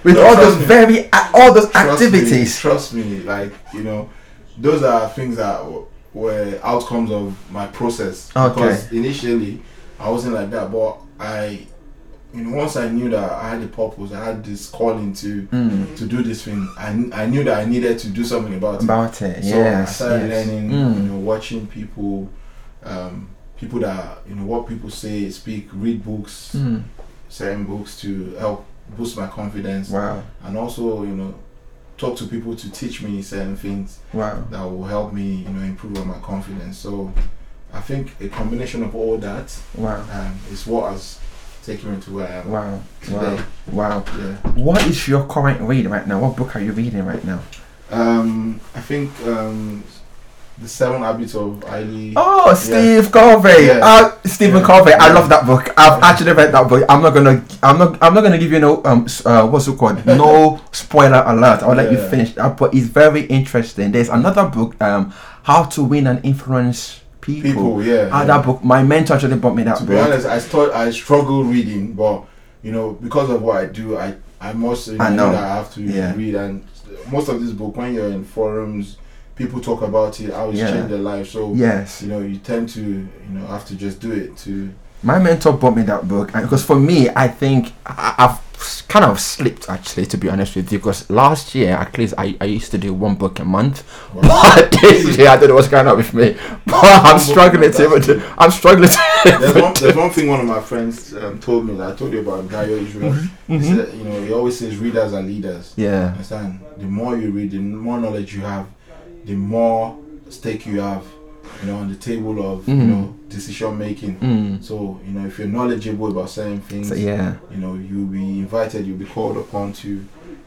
with No, all those me. very uh, all those trust activities. Me, trust me, like you know, those are things that w- were outcomes of my process. Okay. Because initially, I wasn't like that, but I, you know, once I knew that I had a purpose, I had this calling to Mm. to do this thing. I, I knew that I needed to do something about it. About it, So I started yes. learning, Mm. you know, watching people, um, people that you know what people say, speak, read books, Mm. certain books to help boost my confidence, Wow, and also you know talk to people to teach me certain things wow, that will help me you know improve on my confidence. So I think a combination of all that wow, um, is what has taken me to where I am wow, wow, today. wow. Yeah. What is your current read right now? What book are you reading right now? Um, I think um, the Seven Habits of Highly. Oh, Steve Covey. Yeah. Uh, Stephen Yeah. Covey. I love that book. I've actually read that book. I'm not gonna. I'm not. I'm not gonna give you no. Um. Uh. What's it called? No spoiler alert. I'll let you finish that. But it's very interesting. There's another book. Um. How to win and influence people. People, yeah. Ah, yeah. that book. My mentor actually bought me that to book. be honest, I thought I struggle reading, but you know, because of what I do, I I must I know, know. that I have to Yeah. read. And most of this book, when you're in forums, people talk about it, how it's Yeah. changed their life. So yes. you know, you tend to you know have to just do it to. My mentor bought me that book, and because for me, I think I, I've kind of slipped actually, to be honest with you. Because last year, at least, I, I used to do one book a month. But this year, I don't know what's going on with me. But I'm struggling to. to I'm struggling There's one, to. there's one thing one of my friends um, told me that I told you about Dario Israel. He said, you know, he always says readers are leaders. Yeah. Understand? The more you read, the more knowledge you have, the more stake you have, you know, on the table of you Mhm. know decision making. Mm. So you know, if you're knowledgeable about certain things, So yeah. you know, you'll be invited, you'll be called upon to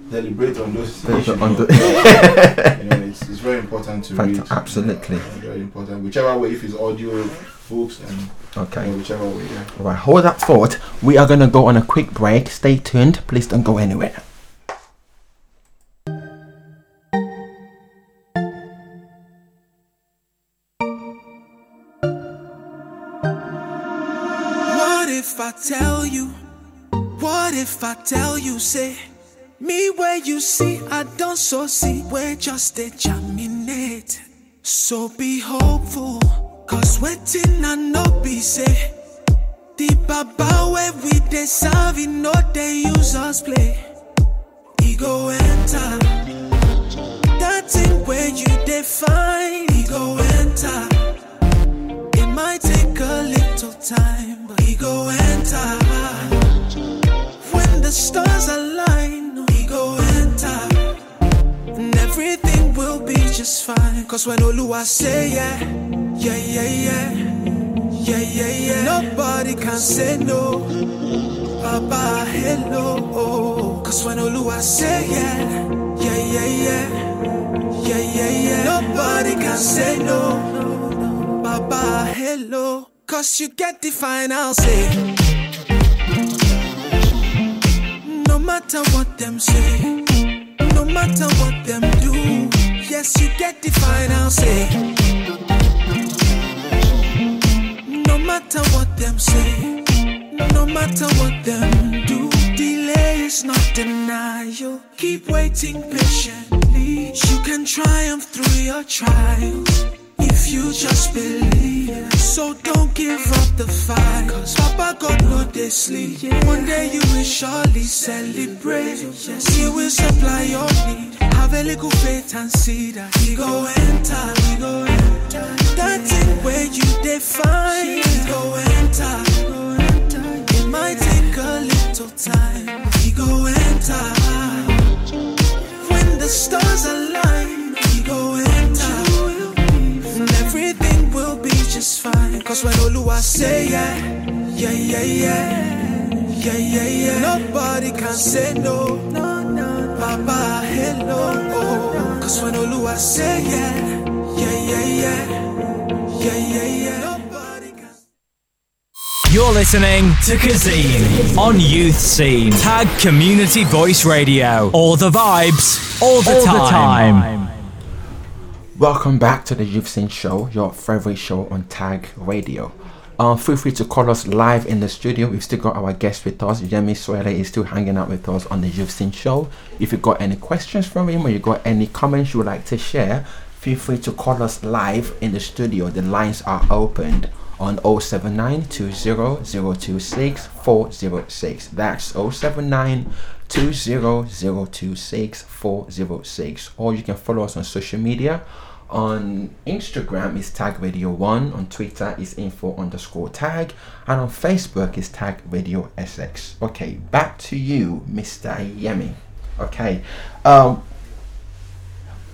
deliberate on those issues. you know, it's, it's very important to read. absolutely. Uh, very important. Whichever way, if it's audio, books, and you Okay. know, whichever way. Yeah. Right. Hold that thought. We are gonna go on a quick break. Stay tuned. Please don't go anywhere. If I tell you, say, me where you see, I don't so see, where just a germinate. So be hopeful, cause waiting I no be say. The baba where we they serve, you know they use us play. Ego enter. That thing where you define, ego enter. It might take a little time, but ego go enter. The stars align, we go enter. And everything will be just fine. Cause when Oluwa say yeah, yeah, yeah, yeah, yeah, yeah, yeah. Nobody can say no. Baba, hello. Cause when Oluwa say yeah, yeah, yeah, yeah, yeah, yeah, yeah. Nobody can say no. Baba, hello. Cause you get the final say. No matter what them say, no matter what them do, yes, you get the final say. No matter what them say, no matter what them do, delay is not denial. Keep waiting patiently. You can triumph through your trials if you just believe. So don't give up the fight. One day you will surely celebrate. He will supply your need. Have a little faith and see that He go enter, He go enter. That thing where you define, He go enter. It might take a little time. He go enter. When the stars align, He go enter. And everything will be just fine. Cause when Oluwa say yeah, yeah, yeah, yeah, yeah, yeah, yeah. Nobody can say no, no, no. Papa, hello. Oh. Cause when Oluwa say yeah, yeah, yeah, yeah, yeah, yeah, yeah. Nobody can You're listening to Kazim on Youth Scene. Tag Community Voice Radio. All the vibes, all the time. Welcome back to the Youth Scene Show, your favorite show on Tag Radio. Um, feel free to call us live in the studio. We've still got our guest with us. Yemi Swele is still hanging out with us on the Youth Scene Show. If you've got any questions from him or you've got any comments you would like to share, feel free to call us live in the studio. The lines are opened on 079 20026 406. That's 079 20026 406. Or you can follow us on social media. On Instagram is tag radio one, on Twitter is info underscore tag, and on Facebook is tag radio SX. Okay, back to you, Mr. Yemi. Okay. Um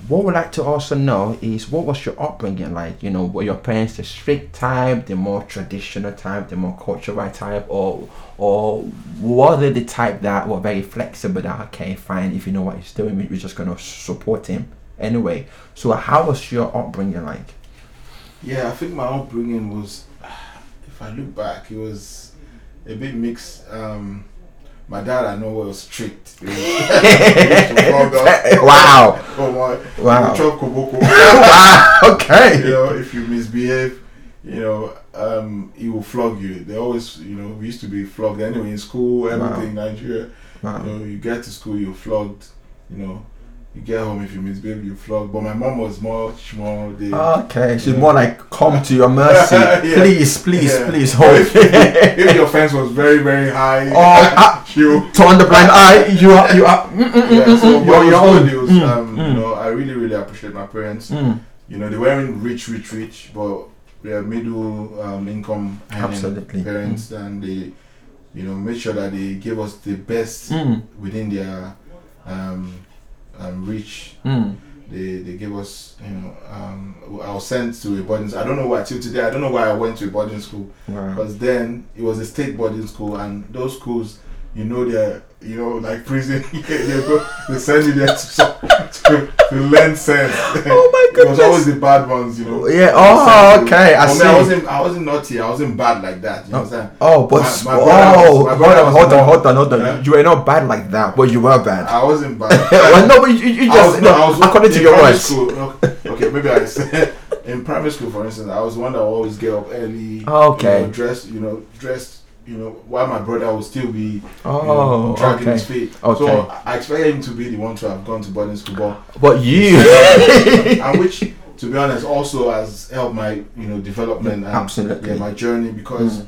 what we'd like to also know is what was your upbringing like? You know, were your parents the strict type, the more traditional type, the more cultural type, or or were they the type that were very flexible that okay, fine, if you know what he's doing, we're just gonna support him anyway. So how was your upbringing like? Yeah, I think my upbringing was, if I look back, it was a bit mixed. Um, my dad, I know, was strict. He was- he used to flog us. wow. Wow. You chop koboko. wow. Okay. you know, if you misbehave, you know, um, he will flog you. They always, you know, we used to be flogged anyway in school, everything, in Nigeria. Wow. You know, you get to school, you're flogged. You know, you get home if you misbehave, you're flogged. But my mom was much more. The, Okay, she's Yeah. more like come to your mercy. Yeah. Please, please, Yeah. please hold. if, if your fence was very, very high, Oh, ah, she'll turn the blind eye. You are, you are. Mm, mm, mm, yeah, so mm, you're it was your own. was, Mm, um, mm, You know, I really, really appreciate my parents. You know, they weren't rich, rich, rich, but they're middle um, income Absolutely. parents, and they, you know, made sure that they gave us the best within their um, um, reach. mm. They, they gave us, you know, um, I was sent to a boarding. I don't know why till today. I don't know why I went to a boarding school. Wow. Because then it was a state boarding school, and those schools, you know, they're you know like prison. they go, they send you there to, to, to learn sense. Oh my goodness! It was always the bad ones, you know. Yeah, oh, okay, I see. I wasn't I wasn't naughty. I wasn't bad like that. You know what I'm saying? Oh, but My- my oh, was- my hold on, hold on, hold on, hold on. Yeah. You were not bad like that, but you were bad. I wasn't bad. well, no, but you, you I just was, no, no, I was according to your words. School, okay, okay, maybe I said in primary school, for instance, I was one that always get up early. Okay. You know, dressed, you know, dressed, you know, while my brother would still be Oh, know, dragging okay. his feet. Okay. So I expected him to be the one to have gone to boarding school, but But you, and which, to be honest, also has helped my you know development and Absolutely. yeah, my journey because. Mm.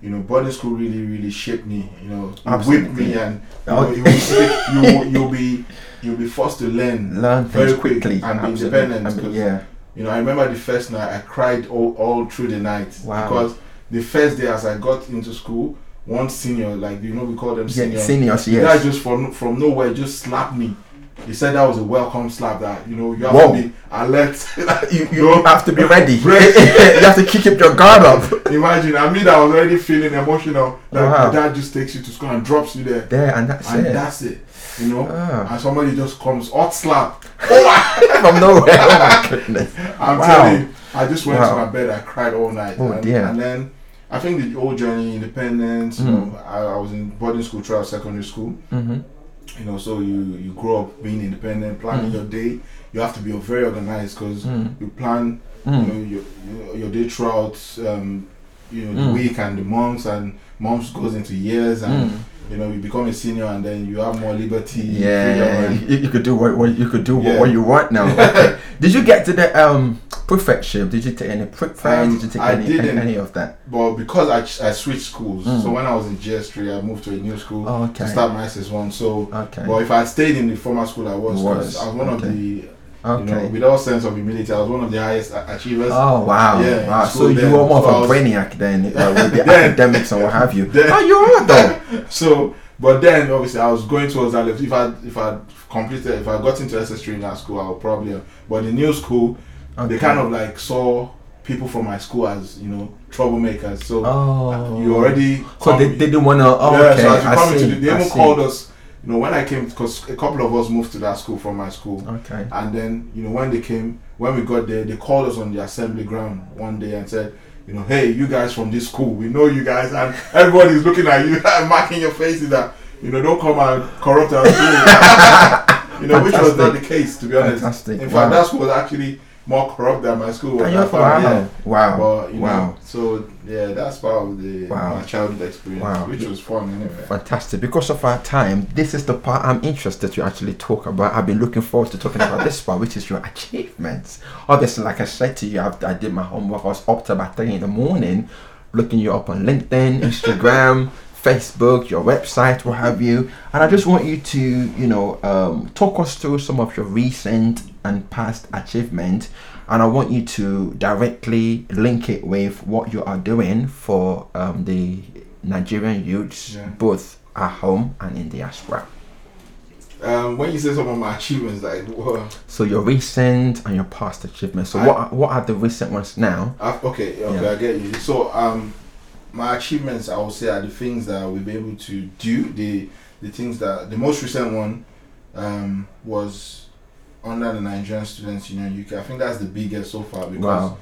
You know, boarding school really, really shaped me. You know, you Absolutely. whip me, and you know, you will, you will, you'll be, you'll be forced to learn learn Very quickly and be independent, I mean, yeah. You know, I remember the first night I cried all, all through the night Wow. because the first day as I got into school, one senior, like you know, we call them Yeah, seniors, the guy just from from nowhere just slapped me. He said that was a welcome slap. That you know you have Whoa. to be alert. You, you, you have to be ready. Ready. you have to keep your guard up. Imagine, I mean, I was already feeling emotional. That Wow. dad just takes you to school and drops you there, There, and that's and it. that's it. You know, Ah. and somebody just comes hot slap. From nowhere. Oh my goodness. I'm Wow. telling you, I just went Wow. to my bed. I cried all night. Oh, and, dear. and then I think the whole journey, independence. You Mm. know, I, I was in boarding school throughout secondary school. hmm you know, so you you grow up being independent, planning Mm. your day. You have to be very organized because Mm. you plan, you know, your your- day throughout, um, you know, the week and the months and months goes into years and. You know you become a senior and then you have more liberty. Yeah, you, you could do what, what you could do what, Yeah. what you want now. Okay. Did you get to the um prefectship? Did you take any prefect? Um, did you take I any, didn't. any of that? But because I, I switched schools, Mm. so when I was in JS3, I moved to a new school Oh, okay. to start my SS1. So, Okay. but if I stayed in the former school I was, Was, I was one of okay. you know, with all sense of humility, I was one of the highest achievers. Oh wow! Yeah, wow. So school you were more so of a brainiac then uh, with the Then- academics and what have you. Then- oh, you are though. So, but then obviously I was going towards that level. If I if I completed, if I got into SS3 in that school, I would probably. Have, but the new school, Okay. they kind of like saw people from my school as you know troublemakers. So Oh. you already. So come- they, they didn't want to. Oh, yeah, okay. so as you I come see. into the, they I even see. called us. You know, when I came, because a couple of us moved to that school from my school, Okay. and then you know when they came, when we got there, they called us on the assembly ground one day and said, you know, hey, you guys from this school, we know you guys, and everybody's looking at you and marking your faces that you know don't come and corrupt our school. you know, which was not the case to be honest. Fantastic. In Wow. fact, that school was actually more corrupt than my school was. And you're- that far, yeah. wow. Wow. But you wow. know, so yeah, that's part of the Wow. my childhood experience, Wow. which was fun anyway. Fantastic. Because of our time, this is the part I'm interested to actually talk about. I've been looking forward to talking about this part, which is your achievements. Obviously, like I said to you, I've, I did my homework. I was up to about three in the morning, looking you up on LinkedIn, Instagram, Facebook, your website, what have you. And I just want you to, you know, um, talk us through some of your recent and past achievement And I want you to directly link it with what you are doing for um, the Nigerian youths, Yeah. both at home and in the diaspora. Um, when you say some of my achievements, like well, So your recent and your past achievements. So I- what are, what are the recent ones now? I've, okay, okay, Yeah. I get you. So um, my achievements, I would say, are the things that we've been able to do. The the things that the most recent one um was under the Nigerian Students Union UK. I think that's the biggest so far because Wow,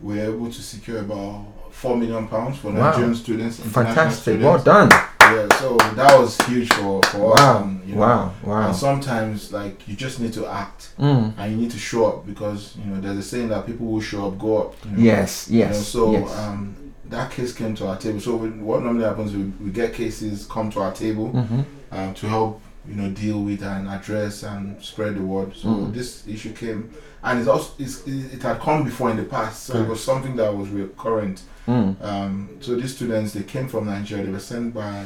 we're able to secure about four million pounds for Wow. Nigerian students. fantastic! Well done! Yeah, so that was huge for for us. Wow, And, you know, wow, wow. And sometimes, like, you just need to act Mm. and you need to show up because you know there's a saying that people will show up, go up. You know? Yes, You know, yes, so yes. um, that case came to our table. So we, what normally happens, we, we get cases come to our table hmm um, to help you know deal with and address and spread the word. So Mm. this issue came, and it's also it's, it, it had come before in the past. So it was something that was recurrent. Mm. Um, so these students they came from Nigeria. They were sent by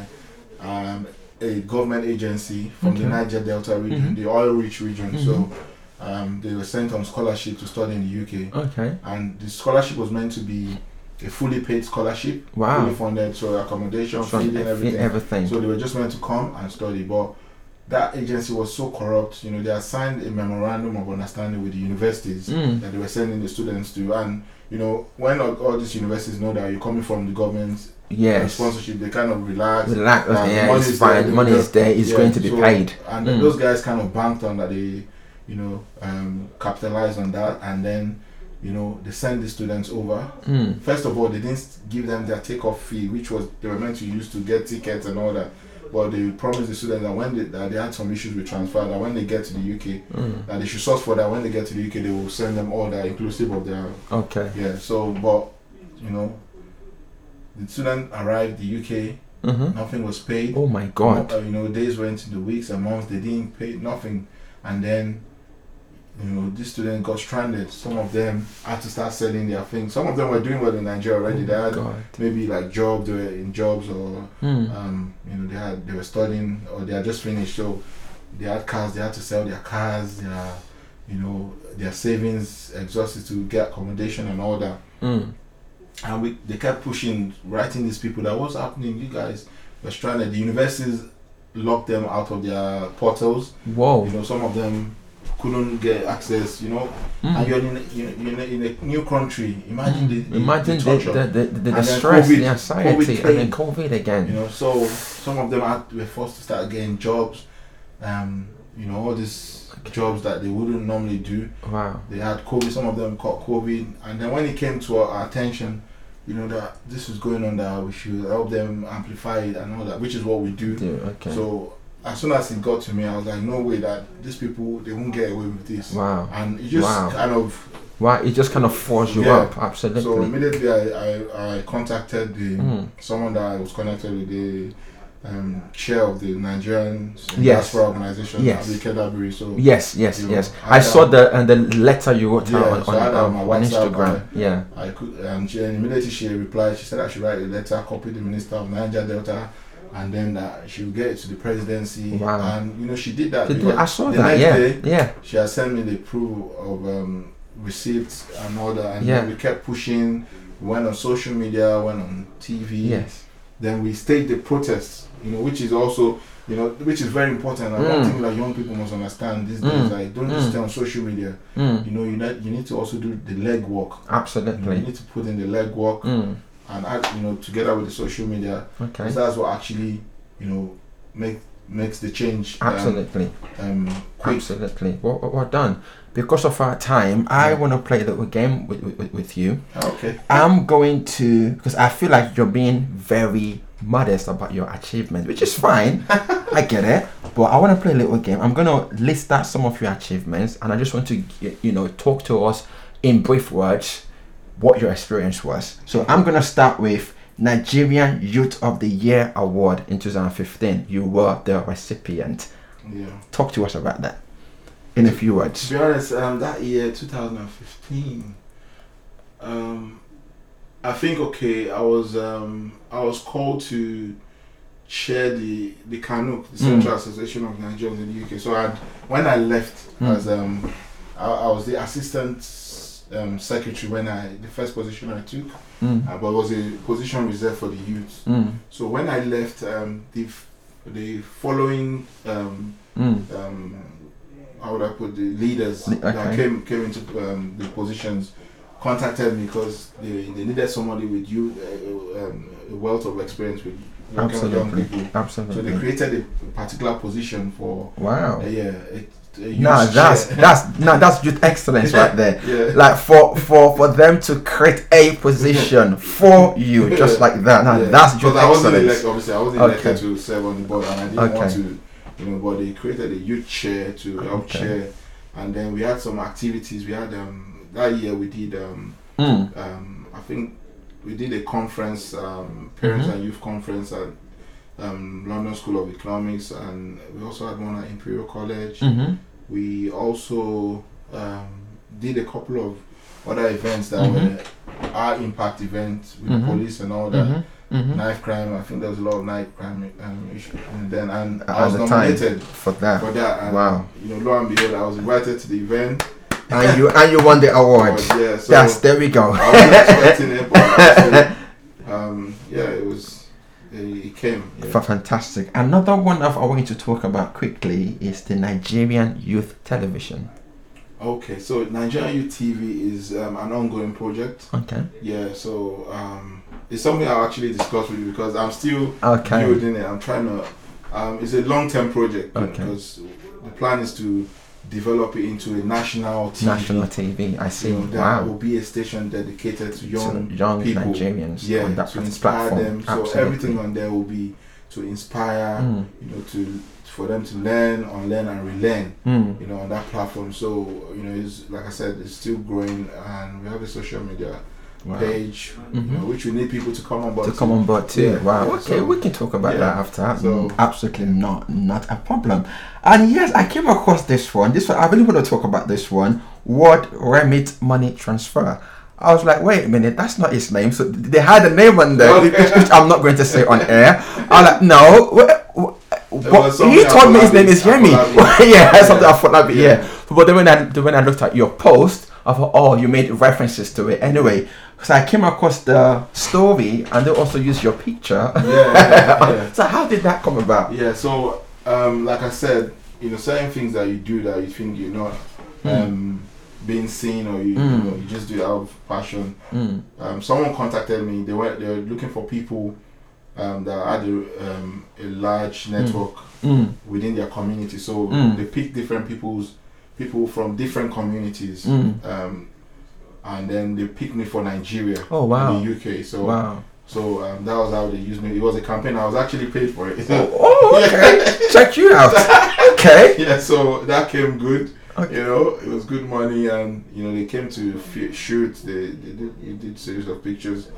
um, a government agency from the Niger Delta region, Mhm. the oil-rich region. Mhm. So um, they were sent on scholarship to study in the UK, Okay. and the scholarship was meant to be a fully paid scholarship, Wow. fully funded, so accommodation, So feeding, everything. everything. everything. So they were just meant to come and study, but that agency was so corrupt. You know, they signed a memorandum of understanding with the universities Mm. that they were sending the students to, and you know, when all, all these universities know that you're coming from the government Yes. sponsorship, they kind of relax. Relax. Yeah, money is there, fine. they Money is there. It's Yeah, going to be so- paid. And Mm. those guys kind of banked on that they, you know, um, capitalized on that, and then, you know, they send the students over. Mm. First of all, they didn't give them their takeoff fee, which was they were meant to use to get tickets and all that. But they promised the students that when they, that they had some issues with transfer, that when they get to the UK, Mm. that they should source for that. When they get to the UK, they will send them all that, inclusive of their Okay. yeah. So, but you know, the student arrived the UK, Mm-hmm. nothing was paid. Oh my God. Uh, you know, days went into weeks and months. They didn't pay nothing, and then you know, these students got stranded. Some of them had to start selling their things. Some of them were doing well in Nigeria already. They had God. maybe like jobs, they were in jobs, or Mm. um, you know, they had they were studying or they had just finished. So they had cars. They had to sell their cars. Their you know their savings exhausted to get accommodation and all that. Mm. And we they kept pushing, writing these people that what's happening. You guys were stranded. The universities locked them out of their portals. Whoa. You know, some of them couldn't get access. You know, and Mm. you're in a, in a, in a new country. Imagine the, the Imagine the, the, the, the, the, the stress, COVID- the anxiety, COVID and then. COVID again. You know, so some of them had, were forced to start getting jobs. Um, you know, all these jobs that they wouldn't normally do. Wow. They had COVID. Some of them caught COVID, and then when it came to our, our attention, you know that this is going on, that we should help them amplify it and all that, which is what we do. Do, okay. So as soon as it got to me, I was like, no way that these people they won't get away with this. Wow. And it just Wow. kind of Wow, it just kind of forced you Yeah. up. Absolutely. so immediately I, I, I contacted the Mm. someone that I was connected with the um, chair of the Nigerian Yes. diaspora organization, Yes. Abike. So yes, yes, You know, yes. I I saw the and the letter you wrote Yeah, out so on, had on, on Instagram. I- yeah. I could, and she and immediately she replied. She said I should write a letter, copy the minister of Niger Delta, and then that she will get to the presidency. Wow. And you know she did that. Did I saw the that. next Yeah, day, yeah. she had sent me the proof of um, receipts and all that, and Yeah. then we kept pushing. We went on social media, went on TV. Yes. Then we staged the protests, you know, which is also, you know, which is very important. And Mm. one thing that young people must understand these Mm. days, like, don't just Mm. stay on social media. Mm. You know, you need, you need to also do the leg work. You, know, you need to put in the leg work Mm. And add, you know, together with the social media. Okay. That's what actually, you know, make makes the change. um, Absolutely. Um, quick. Absolutely. Well, well, done. Because of our time, I Yeah. want to play a little game with, with, with you. Okay. I'm going to because I feel like you're being very modest about your achievements, which is fine. I get it, but I want to play a little game. I'm gonna list out some of your achievements, and I just want to you know talk to us in brief words what your experience was. So I'm gonna start with Nigerian Youth of the Year Award in 2015. You were the recipient. Yeah. Talk to us about that in a few words. To be honest, um, that year, 2015, um, I think okay, I was um, I was called to chair the the CANUK, the Central Association of Nigerians in the UK. So I when I left Mm. as um, I, I was the assistant um, secretary when I the first position I took, Mm. uh, but it was a position reserved for the youth. Mm. So when I left, um, the f- the following um, Mm. um, how would I put the leaders Le- that came came into um, the positions contacted me because they, they needed somebody with you uh, um, a wealth of experience with working with young Absolutely. people. So they created a particular position for Wow. uh, yeah. A, No, that's that's no, that's youth excellence right there. yeah. Like for for for them to create a position for you, just like that. Now yeah. that's youth Because I wasn't excellence. elected, obviously I wasn't Okay. elected to serve on the board, and I didn't want Okay. to, you know. But they created a youth chair to help Okay. chair, and then we had some activities. We had um that year we did um Mm. um, I think we did a conference, um, parents Mhm. and youth conference at um, London School of Economics, and we also had one at Imperial College. Mhm. We also um, did a couple of other events that Mhm. were our impact events with Mhm. the police and all that. Mhm. Mhm. Knife crime, I think there was a lot of knife crime um, issue. And then and At I was nominated For that, for that. And, Wow. You know, lo and behold, I was invited to the event. and you and you won the award. yeah, so That's there we go. I wasn't expecting it, but also, um, yeah, it was. It, it came. Yeah. Fantastic. Another one of I want to talk about quickly is the Nigerian Youth Television. Okay, so Nigerian Youth TV is um, an ongoing project. Okay. Yeah, so um, it's something I'll actually discuss with you because I'm still Okay. building it. I'm trying to. Um, it's a long-term project Okay. because the plan is to develop it into a national TV. National TV. I see. You know, that wow. will be a station dedicated to young So young people. Nigerians yeah, on that to inspire platform. them. So Absolutely. everything on there will be to inspire, Mm. you know, to for them to learn, unlearn, and relearn, Mm. you know, on that platform. So you know, it's like I said, it's still growing, and we have a social media Wow. page, you Mhm. know, which we need people to come on board. to come on board too. Yeah, wow. okay, so- we can talk about yeah, that after. so- Absolutely not, not a problem. And yes, I came across this one. This one, I really want to talk about this one. What remit money transfer? I was like, wait a minute, that's not his name. So they had a name on there, which, which I'm not going to say on air. I'm like, no. wh- wh- What, he told me his name is Yemi. Yeah, something Yeah. I thought that'd be Yeah. yeah. But then when I when I looked at your post, I thought, oh, you made references to it anyway. So I came across the story, and they also used your picture. Yeah, yeah, yeah. so how did that come about? Yeah, so um, like I said, you know, certain things that you do that you think you're not um, being seen or you, you Mm. know you just do it out of passion. Mm. Um, someone contacted me. They were they were looking for people um, that had a, um, a large network Mm. within their community. So Mm. they picked different people's people from different communities, Mm. um, and then they picked me for Nigeria. Oh wow! In the UK. So Wow! So um, that was how they used me. It was a campaign. I was actually paid for it. Oh, okay. Check you out. Okay. yeah, so that came good. Okay. You know, it was good money, and you know they came to f- shoot. They, they did, you did series of pictures,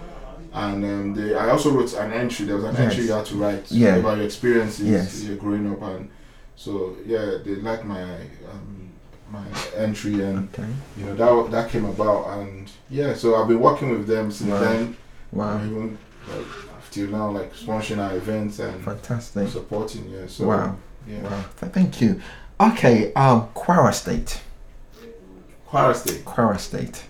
and um, they. I also wrote an entry. There was an Yes. entry you had to write Yeah. about your experiences Yes. growing up, and so yeah, they liked my um, my entry, and Okay. you know that that came about, and yeah, so I've been working with them since Wow. then. Wow. Even like till now, like sponsoring our events and Fantastic. supporting. Yeah. So Wow. Yeah. Wow. Th- Thank you. Okay. Um, Kwara State. Kwara State. Kwara State.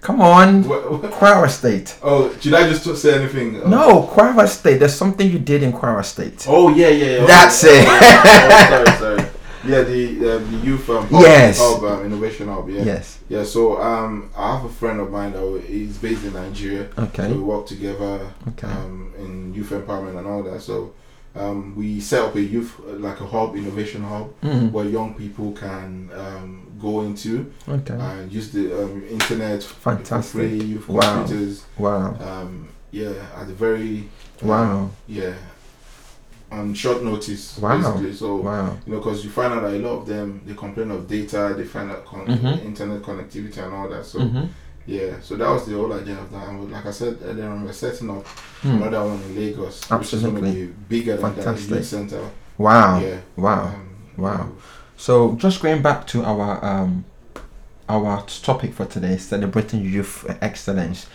Come on. Kwara State. Oh, should I just say anything? Oh. No, Kwara State. There's something you did in Kwara State. Oh yeah, yeah. yeah. That's oh, it. oh, sorry, sorry. Yeah, the um, the youth um, hub, Yes. hub um, innovation hub. Yeah. Yes. Yeah. So um, I have a friend of mine that he's based in Nigeria. So we work together Okay. um, in youth empowerment and all that. So um, we set up a youth uh, like a hub, innovation hub, Mm. where young people can um, go into Okay. and use the um, internet Fantastic. free. Youth Wow. computers. Wow. Um, yeah, at a very Wow. yeah on short notice Wow. basically so Wow. you know because you find out that a lot of them they complain of data they find out con- Mhm. internet connectivity and all that so Mhm. yeah so that was the whole idea of that and like i said earlier we're setting up Hmm. another one in lagos which is Absolutely. going to be bigger than that Fantastic. center Wow. yeah Wow. um, Wow. So just going back to our um our topic for today, celebrating youth excellence.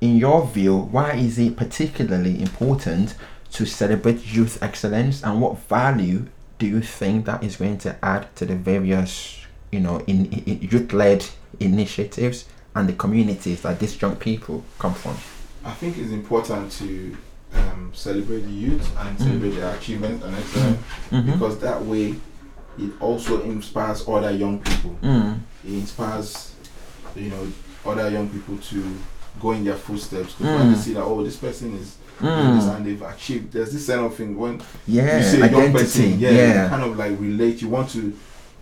In your view, why is it particularly important to celebrate youth excellence and what value do you think that is going to add to the various, you know, in, in youth-led initiatives and the communities that these young people come from? i think it's important to um, celebrate the youth and Mm. celebrate their achievements and excellence Mm-hmm. because that way it also inspires other young people Mm. it inspires you know other young people to go in their footsteps because Mm. when they see that oh this person is Mm. and they've achieved there's this kind of thing when Yeah, you see a young person yeah, yeah. you kind of like relate you want to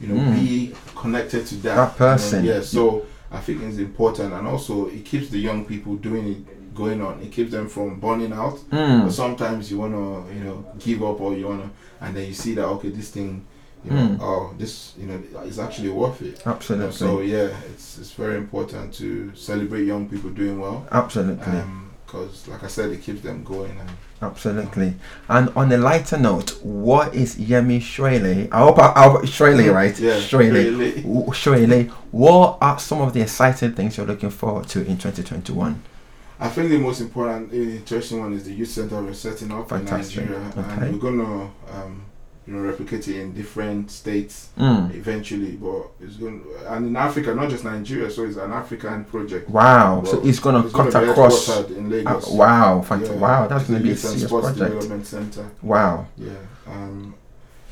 you know Mm. be connected to that That you know, person. yeah so I think it's important and also it keeps the young people doing it going on it keeps them from burning out Mm. but sometimes you want to you know give up or you want to and then you see that okay this thing you know Mm. oh this you know is actually worth it you know, Absolutely. so yeah, it's it's very important to celebrate young people doing well, Absolutely. Because like I said, it keeps them going. And Absolutely. And on a lighter note, what is Yemi Shrele? I hope I, I Shrele, right? Yeah, Shrele. Shrele. What are some of the exciting things you're looking forward to in 2021? I think the most important, uh, interesting one is the youth center we're setting up Fantastic. in Nigeria, Okay. and we're gonna um, you know replicate it in different states Mm. eventually. But it's going and in Africa, not just Nigeria. So it's an African project. Wow. so it's going to cut gonna across. in Uh, wow. Fant- Yeah, Wow. That's going to be a serious Sports project. Development Center. Wow. Yeah. Um,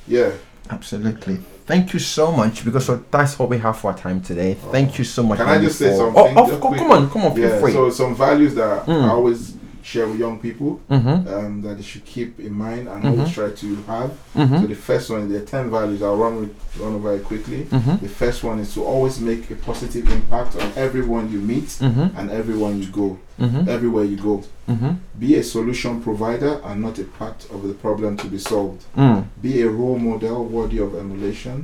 yeah. Absolutely. Thank you so much because that's what we have for our time today. Thank you so much. Can I just say for- something Oh, of just course. quick? Come on. Come on. Feel Yeah. free. So some values that Mm. I always share with young people mm-hmm. um, that they should keep in mind and Mhm. always try to have. So Mm-hmm. the first one, there are ten values. I'll run with, run over it quickly. Mm-hmm. The first one is to always make a positive impact on everyone you meet Mm-hmm. and everyone you go, Mm-hmm. everywhere you go. Mm-hmm. Be a solution provider and not a part of the problem to be solved. Mm. Be a role model worthy of emulation.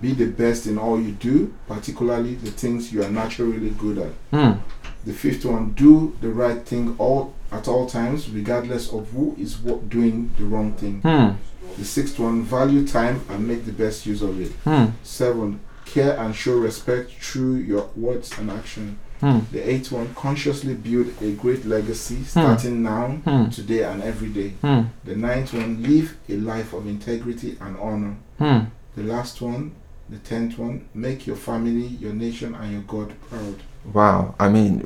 Be the best in all you do, particularly the things you are naturally good at. Mm. The fifth one, do the right thing all at all times, regardless of who is what doing the wrong thing. Mm. The sixth one, value time and make the best use of it. Mm. Seven, care and show respect through your words and action. Mm. The eighth one, consciously build a great legacy starting now, Mm. today, and every day. Mm. The ninth one, live a life of integrity and honor. The last one, the tenth one, make your family, your nation, and your God proud. Wow, I mean,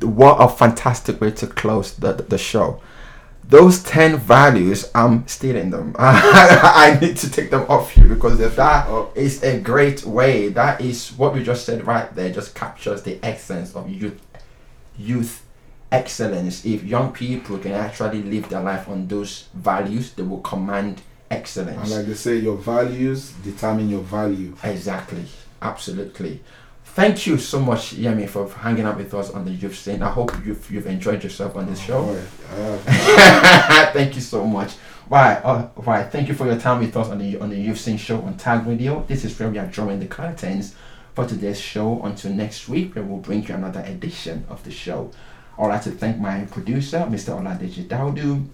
what a fantastic way to close the, the show. Those 10 values, I'm stealing them. I need to take them off you because that is a great way. That is what we just said right there, just captures the essence of youth, youth excellence. If young people can actually live their life on those values, they will command excellence. And like they say, your values determine your value. Exactly. Absolutely. Thank you so much, Yemi, for hanging out with us on the youth scene. I hope you've you've enjoyed yourself on this show. Alright, uh, thank you so much. Right, uh, right. Thank you for your time with us on the on the Youth Scene Show on Tag Radio. This is where we are drawing the curtains for today's show. Until next week, we'll bring you another edition of the show. I'd like to thank my producer, Mr. Oladeji Daudu,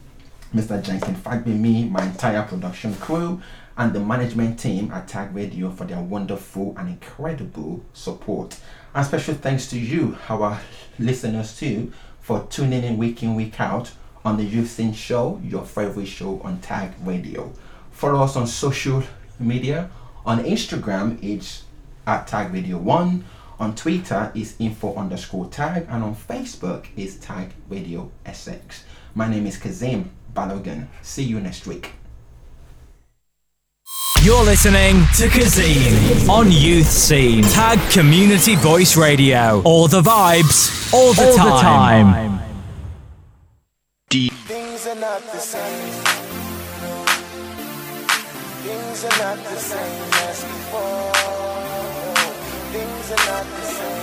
Mr. Jenkin Fagbemi, my entire production crew, and the management team at Tag Radio for their wonderful and incredible support. And special thanks to you, our listeners too, for tuning in week in, week out on the Youth Scene Show, your favorite show on Tag Radio. Follow us on social media. On Instagram, it's at Tag Radio 1. On Twitter is info underscore tag. And on Facebook is Tag Radio SX. My name is Kazim Balogun. See you next week. You're listening to Kazeen on Youth Scene. Tag Community Voice Radio. All the vibes, all the all time. The time. Things are not the same. Things are not the same as before. Things are not the same.